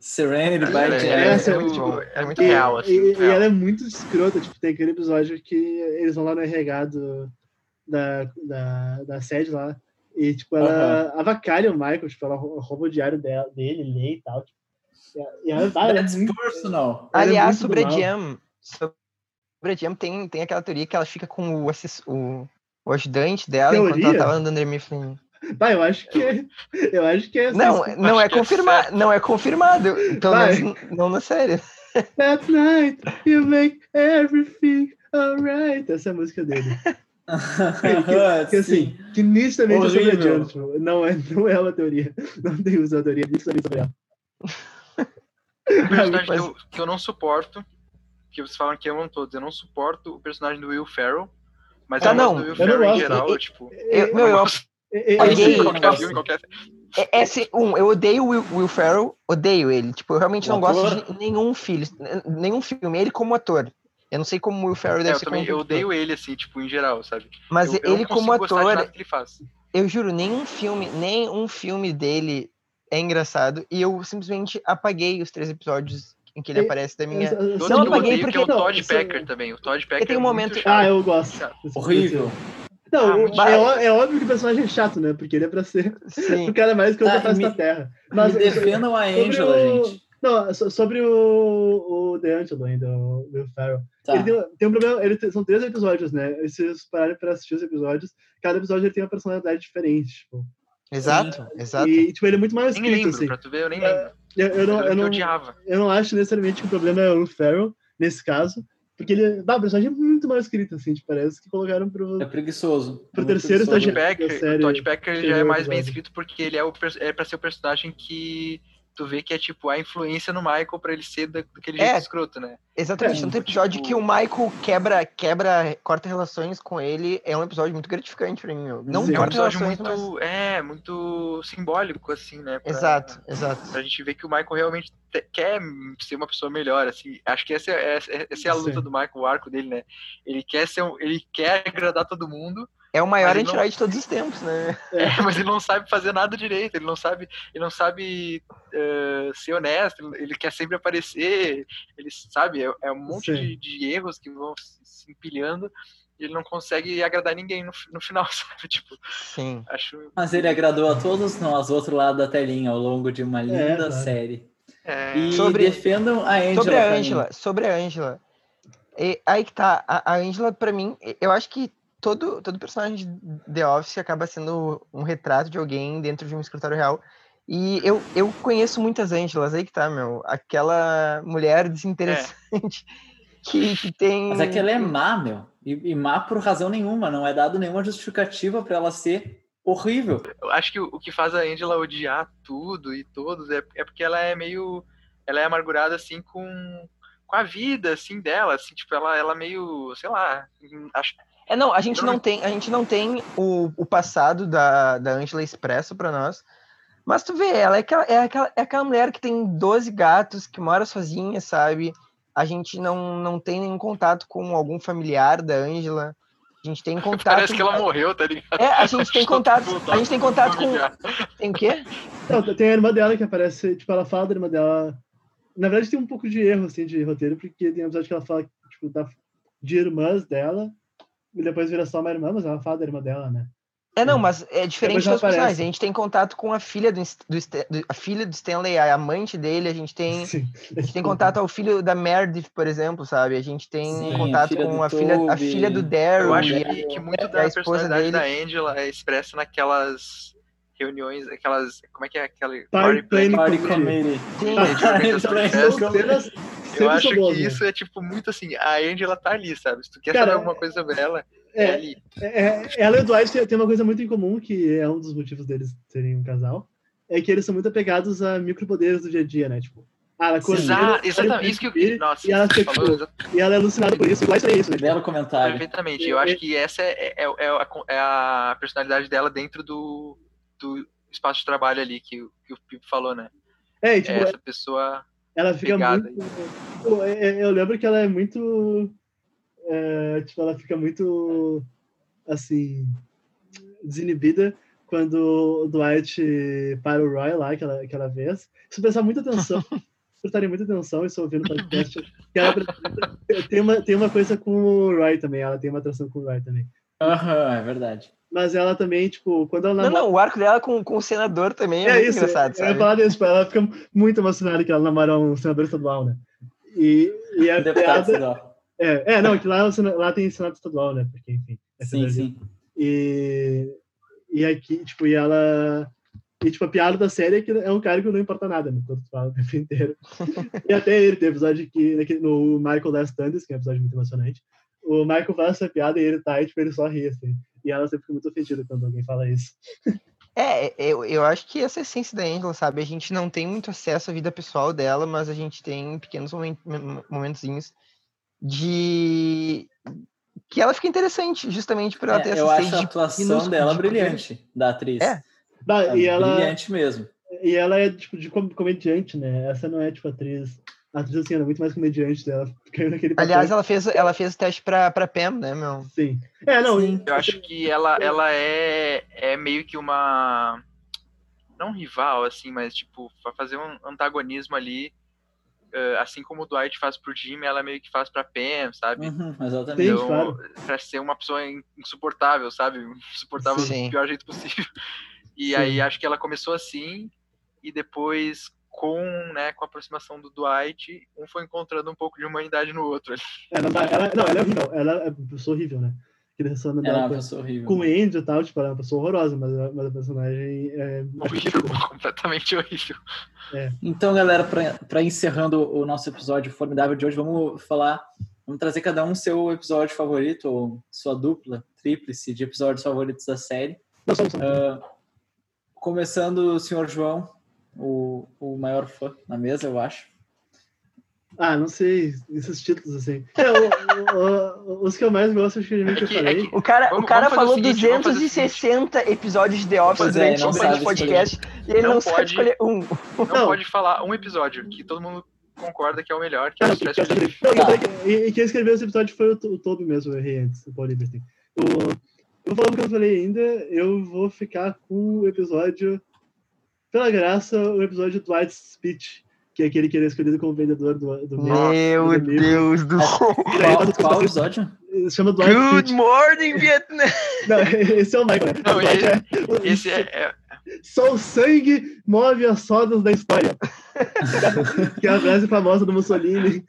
Serenity by É, Jen. é, essa é é muito, muito é muito E, real, assim. e- muito e real. ela é muito escrota, tipo, tem aquele episódio que eles vão lá no RH do, da, da, da sede lá. E, tipo, ela avacalha o Michael, tipo, ela rou- rouba o diário dela, dele, lê e tal. Tipo, e ela, ah, ela é That's muito, personal. ela é Aliás, muito sobre a. Jam, sobre a Jam tem, tem aquela teoria que ela fica com o, o, o ajudante dela enquanto ela Teoria? tava andando under Mifflin. Bah, eu acho que é. Eu acho que é. Não, não é que é confirmado, não é confirmado, pelo Vai. menos n- não na série. That night you make everything alright. Essa é a música dele. Que assim, que nitidamente é sobre a tipo, não é, não é uma teoria. Não tem uso teoria, nitidamente sobre ela. O personagem que, eu, que eu não suporto, que vocês falam que amam todos, eu não suporto o personagem do Will Ferrell, mas Ah, eu não, gosto do Will eu não Ferrell em gosto. geral, Eu- tipo... Eu, meu, eu, gosto É- é- qualquer gosto. filme, qualquer... é, é, se- um, eu odeio o Will, Will Ferrell, odeio ele. Tipo, eu realmente O não gosto ator? de nenhum filme, nenhum filme, ele como ator. Eu não sei como o Will Ferrell É, deve eu ser também como eu ator. odeio ele, assim, tipo, em geral, sabe? Mas eu, eu ele não como ator, nada que ele faz. eu juro, nenhum filme, nenhum filme dele é engraçado. E eu simplesmente apaguei os três episódios em que ele É, aparece da minha. essa- essa- Outro Não, que eu apaguei odeio que é o porque- não, Todd isso- Packer também. O Todd Packer tem um é momento- muito Ah, eu gosto. Horrível. Não, Ah, o- muito é, ó- é óbvio que o personagem é chato, né? Porque ele é pra ser Sim. o cara mais que eu Tá, face me- da Terra. Me Mas defendam a sobre Angela, o- gente. Não, so- sobre o, o The Angelo ainda, o Will Ferrell. Tá. Ele tem, tem um problema, ele tem- são três episódios, né? E se vocês pararem pra assistir os episódios, cada episódio ele tem uma personalidade diferente, tipo. Exato, exato. E, tipo, ele é muito mal Nem escrito, lembro, assim. pra tu ver, eu nem É, lembro. Eu, eu não, Eu, eu, eu não, odiava. eu não acho necessariamente que o problema é o Will Ferrell, nesse caso, porque ele. Ah, o personagem é muito mal escrito, assim, tipo, parece que colocaram pro. É preguiçoso. Pro É terceiro estagiário. o Todd Packer já é mais bem escrito porque ele é, o, é pra ser o personagem que tu vê que é tipo a influência no Michael pra ele ser da- daquele É. jeito escroto, né? Exatamente. É, Tanto episódio tipo- que o Michael quebra, quebra, corta relações com ele, é um episódio muito gratificante pra mim. meu. Não Sim. É um corta episódio relações, muito, mas. é, muito simbólico, assim, né? pra- Exato, exato. Pra gente ver que o Michael realmente te- quer ser uma pessoa melhor, assim. Acho que essa é, essa, essa é a luta Sim. do Michael, o arco dele, né? Ele quer ser um, ele quer agradar todo mundo, É o maior anti-herói não... de todos os tempos, né? É, mas ele não sabe fazer nada direito, ele não sabe, ele não sabe uh, ser honesto, ele quer sempre aparecer, ele sabe, é, é um monte de, de, erros que vão se empilhando e ele não consegue agradar ninguém no, no final, sabe? Tipo, Sim. Acho... Mas ele agradou a todos nós, outro lado da telinha, ao longo de uma é, linda é, série. É... E sobre, defendam a Angela. Sobre a Angela, sobre a Angela. E, aí que tá, a, a Angela, pra mim, eu acho que todo, todo personagem de The Office acaba sendo um retrato de alguém dentro de um escritório real. E eu, eu conheço muitas Angelas, aí que tá, meu. Aquela mulher desinteressante é. que, que tem. Mas é que ela é má, meu. E, e má por razão nenhuma. Não é dado nenhuma justificativa para ela ser horrível. Eu acho que o, o, que faz a Angela odiar tudo e todos é, é porque ela é meio. Ela é amargurada assim com, com a vida assim dela, assim, tipo, ela, ela meio, sei lá, acho, é, não, a gente não tem, a gente não tem o, o passado da, da Angela expresso para nós. Mas tu vê, ela é aquela, é, aquela, é aquela mulher que tem 12 gatos, que mora sozinha, sabe? A gente não, não tem nenhum contato com algum familiar da Angela. A gente tem contato. Parece que ela morreu, tá ligado? É, a gente tem contato. A gente tem contato com. Tem o quê? Não, tem a irmã dela que aparece, tipo, ela fala da irmã dela. Na verdade, tem um pouco de erro, assim, de roteiro, porque tem um episódio que ela fala, tipo, da, de irmãs dela, depois vira só uma irmã, mas ela fala da irmã dela, né? É, não, mas é diferente dos personagens. A gente tem contato com a filha do, do, do, a filha do Stanley, a amante dele, a gente tem. Sim. A gente tem contato ao filho da Meredith, por exemplo, sabe? A gente tem Sim, contato com a filha, a filha do Daryl. Eu acho que, que muito da personalidade dele. da Angela é expressa naquelas reuniões, aquelas. Como é que é aquela. Party, Party Planning Committee. Sim, de eu acho que né? isso é, tipo, muito assim, a Angela tá ali, sabe? Se tu quer Cara, saber alguma coisa sobre ela, é, é ali. É, é, ela e o Dwight tem uma coisa muito em comum, que é um dos motivos deles serem um casal, é que eles são muito apegados a micropoderes do dia a dia, né? Tipo, ah, ela Exato, exatamente, isso que eu Nossa, e ela, tipo, e ela é alucinada por isso, Dwight é isso, né? Belo comentário. Perfeitamente, eu acho que essa é, é, é, a, é a personalidade dela dentro do, do espaço de trabalho ali, que, que o Pipo falou, né? É, tipo, essa pessoa ela fica muito. É, é, eu lembro que ela é muito. É, tipo, ela fica muito. Assim. Desinibida quando o Dwight para o Roy lá, aquela, aquela vez. Se prestar muita atenção, prestarem muita atenção, isso ouvindo o podcast, ela, tem, uma, tem uma coisa com o Roy também, ela tem uma atração com o Roy também. Aham, uhum, é verdade. Mas ela também, tipo, quando ela namora... Não, não, o arco dela com, com o senador também é, é muito isso, engraçado, sabe? Eu ia falar disso, tipo, ela fica muito emocionada que ela namora um senador estadual, né? E, e a Deputado piada... É, é, não, que lá, é lá tem senado estadual, né? Porque, enfim. É sim, sim. E, e aqui, tipo, e ela... E, tipo, a piada da série é que é um cara que não importa nada, né? Todo fala o tempo inteiro. e até ele, tem episódio que, no Michael Last Standards, que é um episódio muito emocionante, o Michael faz essa piada e ele tá, e, tipo, ele só ri, assim. E ela sempre fica muito ofendida quando alguém fala isso. É, eu, eu acho que essa é a essência da Angela, sabe? A gente não tem muito acesso à vida pessoal dela, mas a gente tem pequenos momentos de que ela fica interessante, justamente por ela é, ter essa Eu acho a atuação de dela brilhante, da atriz. É. Bah, e ela, brilhante mesmo. E ela é tipo de comediante, né? Essa não é tipo atriz a atriz assim, era muito mais comediante dela. Caiu naquele papel. Aliás, ela fez, ela fez o teste pra, pra Pam, né, meu? Sim. É, não. Sim. Eu acho que ela, ela é, é meio que uma. Não rival, assim, mas tipo, pra fazer um antagonismo ali. Uh, assim como o Dwight faz pro Jimmy, ela meio que faz pra Pam, sabe? Uhum, exatamente. Então, Sim, claro. pra ser uma pessoa insuportável, sabe? Insuportável Sim. do pior jeito possível. E Sim. aí acho que ela começou assim, e depois com, né, com a aproximação do Dwight, um foi encontrando um pouco de humanidade no outro. Ela, ela, não, ela é horrível. Ela é uma pessoa horrível, né? Relacionamento ela é uma pessoa horrível. Com o Andy e tal, tipo, ela é uma pessoa horrorosa, mas, mas a personagem é... Horrível, completamente horrível. É. Então, galera, para encerrando o nosso episódio formidável de hoje, vamos falar, vamos trazer cada um seu episódio favorito, ou sua dupla, tríplice de episódios favoritos da série. Não, só, só. Uh, começando o senhor João, o, o maior fã na mesa, eu acho. Ah, não sei, esses títulos assim. É, o, o, os que eu mais gosto, acho que, é que eu falei. É o cara, vamos, o cara falou o seguinte, 260 episódios de The Office é, durante o podcast e ele não, não pode escolher um. Não, não, pode falar um episódio que todo mundo concorda que é o melhor, que é o Stress Relief. E, quem escreveu esse episódio foi o, o Toby mesmo, eu errei antes, o Paul Liberty. O, vou falar o que eu falei ainda, eu vou ficar com o episódio, pela graça, o episódio do White Speech, que é aquele que ele é escolhido como vendedor do, do Meu do Deus do céu! Qual, qual episódio? Se chama Dwight Good Speech. morning, Vietnam! Não, esse é o Michael. Não, é- Esse é, é- Só o sangue move as rodas da história. que é a frase famosa do Mussolini.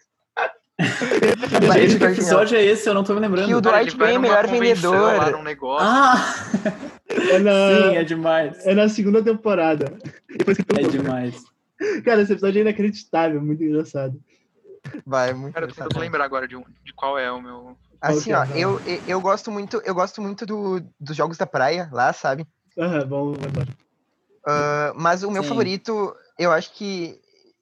Gente, esse que episódio é esse? Eu não tô me lembrando. Que o Dwight ele Bem é melhor vendedor. Lá num negócio. Ah! É na, Sim, é demais. é na segunda temporada. Depois que É demais. Cara, esse episódio é inacreditável, muito engraçado. Vai, muito Cara, eu tô engraçado. lembrar agora de, um, de qual é o meu. Assim, Qual ó, é? eu, eu, gosto muito, eu gosto muito do, dos jogos da praia lá, sabe? Aham, bom, vamos embora. Ah, mas o meu Sim. favorito, eu acho que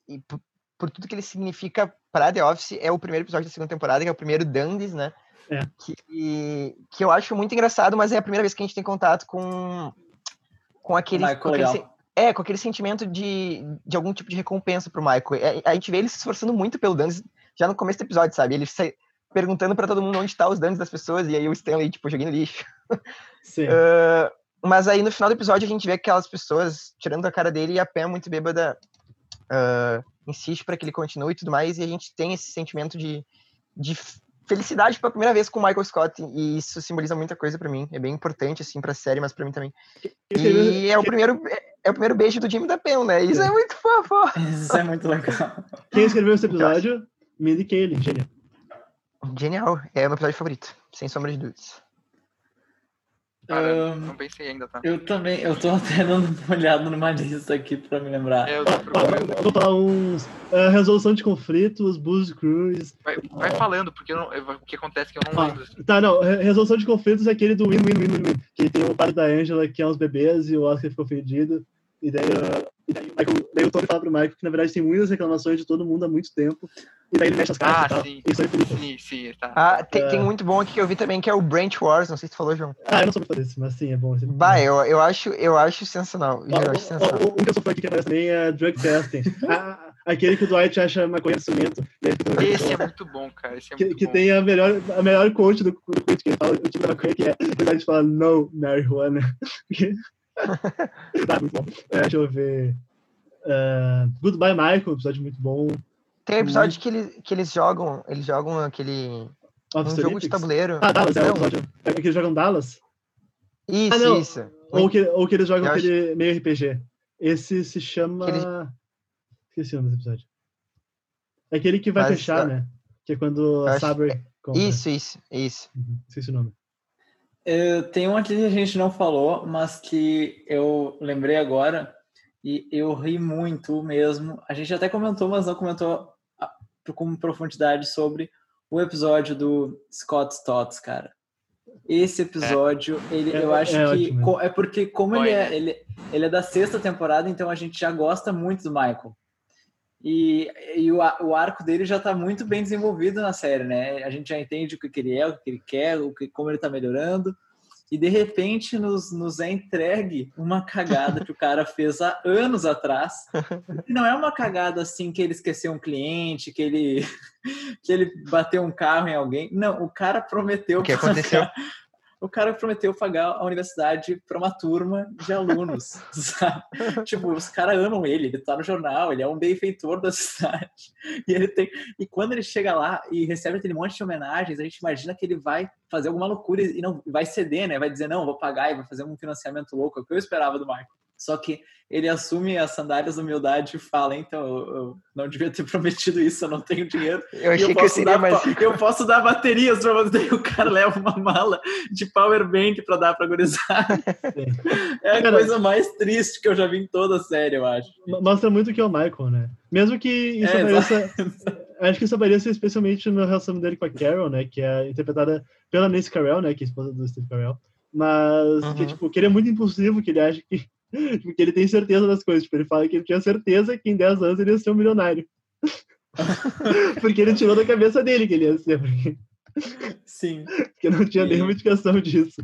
e por, por tudo que ele significa pra The Office, é o primeiro episódio da segunda temporada, que é o primeiro Dundies, né? É. Que, que eu acho muito engraçado, mas é a primeira vez que a gente tem contato com, com aquele. Michael com aquele legal. sen- é, com aquele sentimento de, de algum tipo de recompensa pro Michael. É, A gente vê ele se esforçando muito pelo Dundies já no começo do episódio, sabe? Ele sai perguntando pra todo mundo onde tá os Dundies das pessoas, e aí o Stanley, tipo, jogando lixo. Sim. Ah, mas aí no final do episódio a gente vê aquelas pessoas tirando a cara dele e a Pam muito bêbada ah, insiste para que ele continue e tudo mais, e a gente tem esse sentimento de, de felicidade pela primeira vez com o Michael Scott, e isso simboliza muita coisa pra mim. É bem importante, assim, pra série, mas pra mim também. E é o primeiro, é o primeiro beijo do Jimmy da Pam, né? Isso é muito fofo. Isso é muito legal. Quem escreveu esse episódio? Mindy Kaling, genial. Genial. É o meu episódio favorito, sem sombra de dúvidas. Cara, Ahn, não pensei ainda, tá? eu também, eu tô até dando uma olhada numa lista aqui pra me lembrar. É, eu tô procurando. Vou falar uns. ah, resolução de conflitos, Booze Cruise. Vai, vai falando, porque não- o que acontece é que eu não lembro. assim. Tá, não. re- Resolução de conflitos é aquele do Win, Win, Win, Win, Win. Que tem o pai da Angela, que é uns bebês, e o Oscar ficou ofendido. E daí, ah, e daí, o Michael, daí o Tony fala pro Michael que, na verdade, tem muitas reclamações de todo mundo há muito tempo. E daí ele mexe as cartas Ah, e tal. sim. Isso aí é. Sim, sim, tá. Ah, tem, tem É. muito bom aqui que eu vi também, que é o Branch Wars, não sei se tu falou, João. Ah, eu não sou muito fã desse, mas sim, é bom. esse é Bah, eu, eu, acho, eu acho sensacional. Eu acho sensacional. ó, ó, Um que eu sou fã aqui que aparece também é Drug Testing. Ah, aquele que o Dwight acha maconha de cimento. Esse é muito bom, cara. Esse é que, muito que bom. tem a melhor, a melhor quote do, do quote que ele fala, o tipo da maconha que é, o Dwight fala, no marijuana. tá, muito bom. É, deixa eu ver. Ah, Goodbye Michael, episódio muito bom. Tem um episódio que, eles, que eles jogam, eles jogam aquele. Um jogo Olympics. de tabuleiro. Ah, Dallas, é o Não. episódio. É que eles jogam Dallas? Isso, Ah, não. isso. Ou que, ou que eles jogam Eu acho- aquele meio RPG. Esse se chama. Eles- Esqueci o nome desse episódio. É aquele que vai Mas, fechar, ah, né? Que é quando a acho- Sabre compra. Isso, isso, isso. Uhum, Esqueci o nome. É, tem um aqui que a gente não falou, mas que eu lembrei agora e eu ri muito mesmo. A gente até comentou, mas não comentou ah, com profundidade sobre o episódio do Scott Stotts, cara. Esse episódio, ele, É- eu acho é que é porque como Foi, ele é, né? ele, ele é da sexta temporada, então a gente já gosta muito do Michael. E, e o, o arco dele já está muito bem desenvolvido na série, né? A gente já entende o que, que ele é, o que ele quer, o que, como ele está melhorando. E de repente nos, nos é entregue uma cagada que o cara fez há anos atrás. E não é uma cagada assim que ele esqueceu um cliente, que ele, que ele bateu um carro em alguém. Não, o cara prometeu O que aconteceu? o cara prometeu pagar a universidade para uma turma de alunos, sabe? tipo, os caras amam ele, ele tá no jornal, ele é um benfeitor da cidade. E ele tem e quando ele chega lá e recebe aquele monte de homenagens, a gente imagina que ele vai fazer alguma loucura e não vai ceder, né? Vai dizer não, vou pagar e vai fazer um financiamento louco, é o que eu esperava do Michael. Só que ele assume as sandálias da humildade e fala, então, eu, eu não devia ter prometido isso, eu não tenho dinheiro. Eu achei eu que eu seria dar, mais. eu posso dar baterias pra você. O cara leva uma mala de power bank pra dar pra gurizada. É a Cara, coisa mais triste que eu já vi em toda a série, eu acho. Mo- Mostra muito que é o Michael, né? Mesmo que isso É, apareça. Acho que isso apareça especialmente na relação dele com a Carol, né? Que é interpretada pela Nancy Carell, né? Que é a esposa do Steve Carell. Mas que, Uhum. tipo, que ele é muito impulsivo, que ele acha que. tipo, que ele tem certeza das coisas. Tipo, ele fala que ele tinha certeza que em 10 anos ele ia ser um milionário. porque ele tirou da cabeça dele que ele ia ser, porque, Sim. porque não tinha E- nenhuma indicação disso.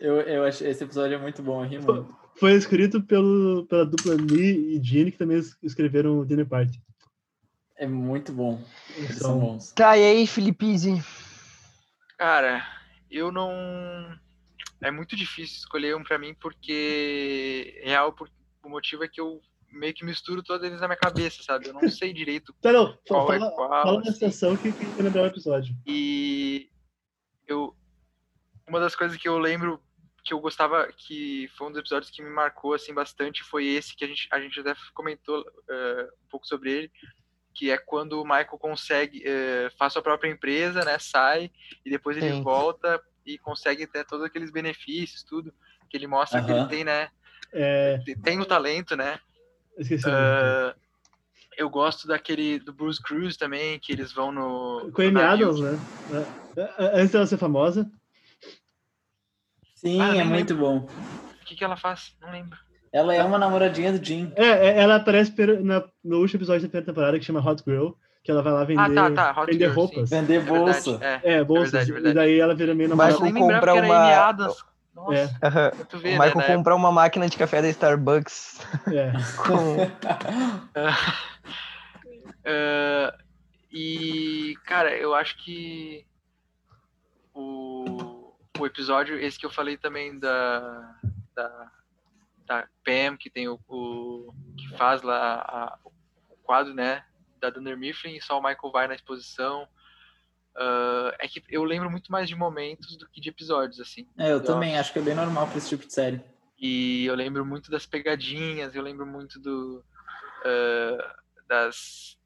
Eu, eu acho esse episódio é muito bom, eu muito. Foi escrito pelo, pela dupla Lee e Gene, que também es- escreveram o Dinner Party. É muito bom. Eles são São- bons. Tá, e aí, Felipe? Cara, eu não. É muito difícil escolher um para mim, porque. Real, por... o motivo é que eu meio que misturo todos eles na minha cabeça, sabe? Eu não sei direito. tá, não. Qual fala, é qual, fala assim. sensação que, que lembrar o episódio. E. Eu. Uma das coisas que eu lembro que eu gostava, que foi um dos episódios que me marcou assim bastante, foi esse que a gente, a gente até comentou uh, um pouco sobre ele, que é quando o Michael consegue, uh, faz sua própria empresa, né, sai, e depois ele Sim. volta e consegue ter todos aqueles benefícios, tudo, que ele mostra que ele tem, né, é... tem o talento, né. Esqueci uh, eu gosto daquele do Bruce Cruz também, que eles vão no. Com Amy Adams, né? Antes dela ser famosa. Sim, ah, é muito bom. O que, que ela faz? Não lembro. Ela é uma namoradinha do Jim. É, é ela aparece na, no último episódio da primeira temporada que chama Hot Girl, que ela vai lá vender, ah, tá, tá. vender Girl, roupas. Sim. Vender bolsa. É, é. É verdade, verdade. E daí ela vira meio namorada. Michael compra uma... Nossa, é. Uhum. Ver, o Michael né, compra uma máquina de café da Starbucks. É. Com... uh, e, cara, eu acho que o o episódio, esse que eu falei também da, da, da Pam, que tem o, o que faz lá a, o quadro, né, da Dunder Mifflin, só o Michael vai na exposição. Uh, é que eu lembro muito mais de momentos do que de episódios, assim. É, eu também, acho que é bem normal para esse tipo de série. E eu lembro muito das pegadinhas, eu lembro muito do uh, das,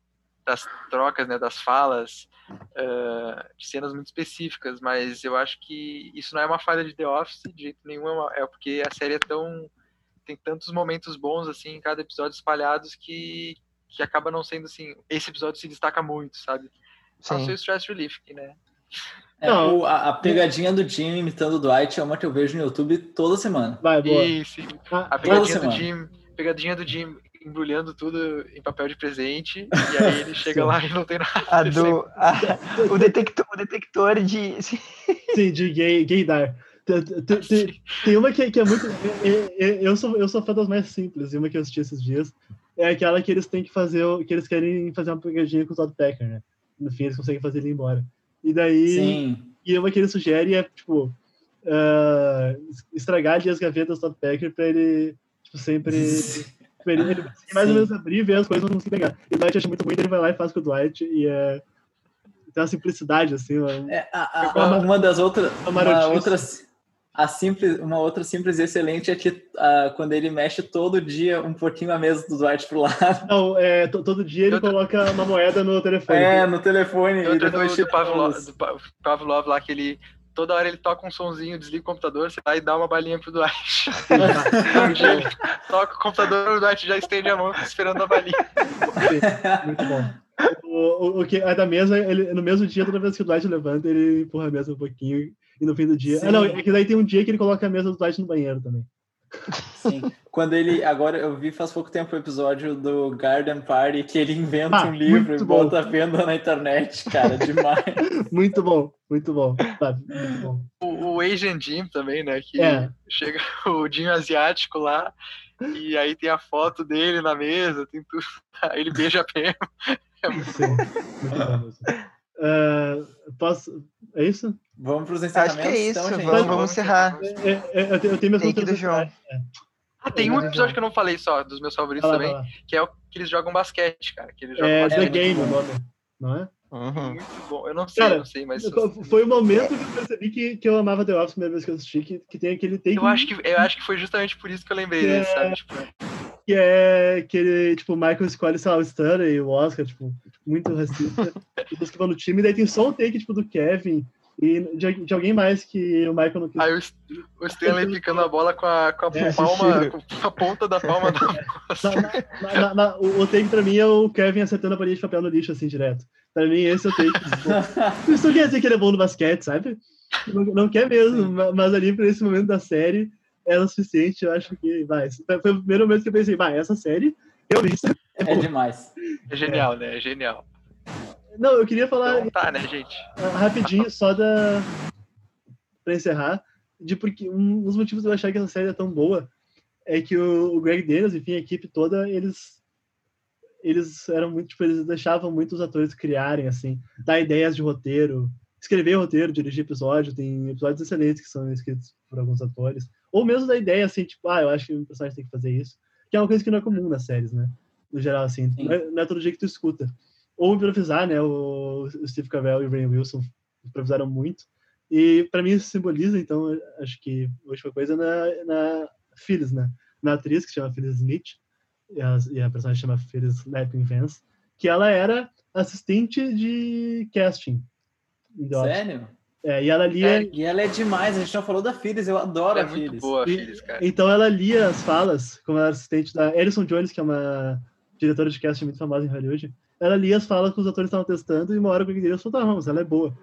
das trocas, né, das falas, uh, de cenas muito específicas, mas eu acho que isso não é uma falha de The Office de jeito nenhum, é, uma, é porque a série é tão tem tantos momentos bons assim em cada episódio espalhados que que acaba não sendo assim, esse episódio se destaca muito, sabe? Sim. Não sei o stress relief, né? É, não, a, a, pegadinha do Jim imitando o Dwight é uma que eu vejo no YouTube toda semana. Vai, boa. Isso, a pegadinha do Jim, pegadinha do Jim embrulhando tudo em papel de presente, e aí ele chega lá e não tem nada. A do, a, o, detector, o detector de. Sim, de gay, gaydar. Tem, tem, tem, uma que, que é muito. Eu sou, eu sou fã das mais simples, e uma que eu assisti esses dias é aquela que eles têm que fazer, que eles querem fazer uma pegadinha com o Todd Packer, né? No fim, eles conseguem fazer ele ir embora. E daí. Sim. E uma que ele sugere é, tipo, uh, estragar ali as gavetas do Todd Packer pra ele, tipo, sempre ele, ele mais ou menos abrir e ver as coisas não conseguir pegar. E o Dwight acha muito ruim, ele vai lá e faz com o Dwight e é. Tem uma simplicidade, assim. Uma, é, a, a, uma, uma, das outras. Uma, uma outras. A simples, uma outra simples e excelente é que uh, quando ele mexe todo dia um pouquinho a mesa do Dwight pro lado. Não, é, todo dia ele coloca uma moeda no telefone. É, no telefone. Outra do, do, Pavlov, do Pavlov lá que ele toda hora ele toca um sonzinho, desliga o computador, você vai dar uma balinha pro Dwight. toca o computador, o Dwight já estende a mão esperando a balinha. Muito bom. O, o, o que é da mesa, ele, no mesmo dia, toda vez que o Dwight levanta, ele empurra a mesa um pouquinho e no fim do dia. Ah, não, é que daí tem um dia que ele coloca a mesa do Dwight no banheiro também. Sim. Quando ele. Agora eu vi faz pouco tempo o episódio do Garden Party que ele inventa ah, um livro e bota a venda na internet, cara. Demais. muito bom, muito bom. Sabe? Muito bom. O, o Asian Jim também, né? Que é. chega o Jim asiático lá. E aí tem a foto dele na mesa, tem tudo. Aí ele beija a pena. É muito Sim, bom. Muito bom. Uh, posso. É isso? Vamos para os encerramentos. Acho que é isso, então, vamos, vamos, vamos encerrar. É, é, eu, tenho, eu tenho minhas Take do João. Ah, tem um episódio que eu não falei só, dos meus favoritos lá, também, que é o que eles jogam basquete, cara. Que eles jogam é basquete. The Game o nome, não é? Uhum. Muito bom. Eu não sei, cara, não sei, mas. Foi o momento que eu percebi que, que eu amava The Office a primeira vez que eu assisti, que, que tem aquele take. Eu acho, que, eu acho que foi justamente por isso que eu lembrei é, sabe? Tipo... Que é que ele, tipo, o Michael escolhe, sei lá, o Stanley e o Oscar, tipo, muito racista. e que vão no time, e daí tem só o take, tipo, do Kevin e de, de, alguém mais que o Michael não quis. Aí o, o Stanley picando a bola com a, com a é, palma, com a ponta da palma da na, na, na, O take pra mim é o Kevin acertando a bolinha de papel no lixo, assim, direto. Pra mim, esse é o take. Isso não quer dizer que ele é bom no basquete, sabe? Não, não quer mesmo, Sim. mas ali pra esse momento da série é o suficiente, eu acho que vai. Foi o primeiro momento que eu pensei, vai, essa série realmente é, é demais. É genial, né? É genial. Não, eu queria falar. Então, tá, né, gente? Rapidinho, só da. Pra encerrar, de porque um dos motivos de eu achar que essa série é tão boa é que o, Greg Daniels, enfim, a equipe toda, eles. Eles eram muito, tipo, eles deixavam muitos atores criarem, assim, dar ideias de roteiro, escrever roteiro, dirigir episódio, tem episódios excelentes que são escritos por alguns atores. Ou mesmo da ideia, assim, tipo, ah, eu acho que o personagem tem que fazer isso. Que é uma coisa que não é comum nas séries, né? No geral, assim. Não é, não é, todo dia que tu escuta. Ou improvisar, né? O, Steve Carell e o Rain Wilson improvisaram muito. E para mim isso simboliza, então, acho que a última coisa na, na Phyllis, né? Na atriz que chama Phyllis Smith, e a, e a personagem chama Phyllis Lapping Vance, que ela era assistente de casting. Sério? É, e ela lia. É, e ela é demais, a gente já falou da Phyllis, eu adoro é a Phyllis. muito boa a Phyllis, cara. Então ela lia as falas, como era assistente da Alison Jones, que é uma diretora de casting muito famosa em Hollywood. Ela lia as falas que os atores estavam testando e uma hora o Greg falou, tá, vamos, ela é boa.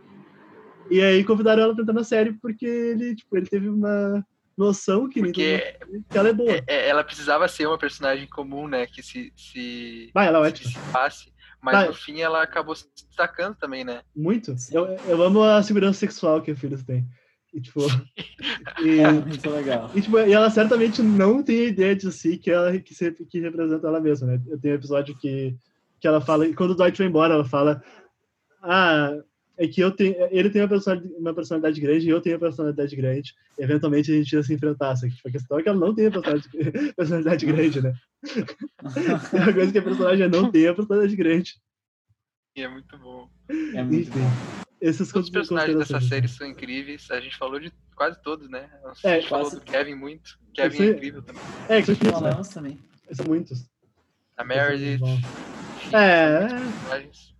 E aí convidaram ela pra entrar na série porque ele, tipo, ele teve uma noção que, porque que ela é boa. É, é, ela precisava ser uma personagem comum, né, que se... se Vai, ela é ótima. Se passe mas tá. no fim ela acabou se destacando também, né? Muito. Eu, eu amo a segurança sexual que a Phyllis tem. E, tipo, e, é muito legal. E, tipo, e ela certamente não tem ideia de si que ela que, se, que representa ela mesma, né? Eu tenho um episódio que, que ela fala, quando o Dwight vai embora, ela fala: Ah, é que eu tenho, ele tem uma personalidade, uma personalidade grande e eu tenho uma personalidade grande. Eventualmente a gente ia se enfrentar. Só que a questão é que ela não tem a personalidade, personalidade grande, né? a coisa que a personagem não tem a personalidade grande. E é muito bom. É muito Enfim, bom. Esses Os personagens dessa série são incríveis. A gente falou de quase todos, né? A É, gente falou quase- do Kevin muito. Kevin Esse- é incrível também. É, que são muitos, né? Falamos também. São muitos. A Meredith. É, são é. muitos personagens.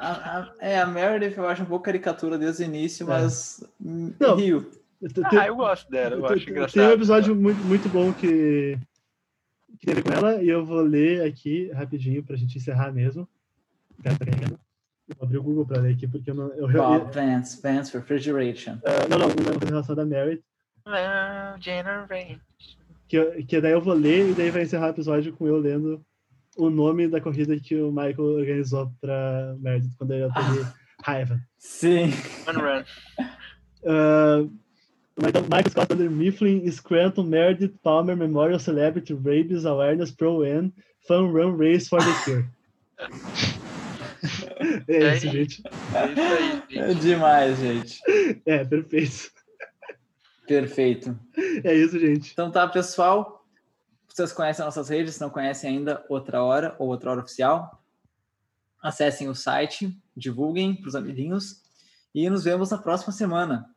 A, a- é, a Meredith eu acho um pouco caricatura desde o início, É. mas Não. rio. Tem- Ah, eu gosto dela, eu tem- acho engraçado. Tem um episódio muito, muito bom que, que teve com ela, e eu vou ler aqui rapidinho pra gente encerrar mesmo. Tá. Eu vou abrir o Google pra ler aqui, porque eu não. Eu, eu, Bob Vance, Vance Refrigeration. Ah, não, não, não uma relação da Merit. Well, Generation. Que, eu- que daí eu vou ler e daí vai encerrar o episódio com eu lendo o nome da corrida que o Michael organizou pra Meredith quando ele teve raiva. Sim. Uh, Michael Scott under Mifflin, Scranton, Meredith Palmer Memorial Celebrity Rabies Awareness Pro N Fun Run Race for the Cure. é isso, gente. É isso aí, É gente. demais, gente. É, perfeito. Perfeito. É isso, gente. Então tá, pessoal. Vocês conhecem nossas redes, se não conhecem ainda, Outra Hora ou Outra Hora Oficial. Acessem o site, divulguem para os amiguinhos e nos vemos na próxima semana.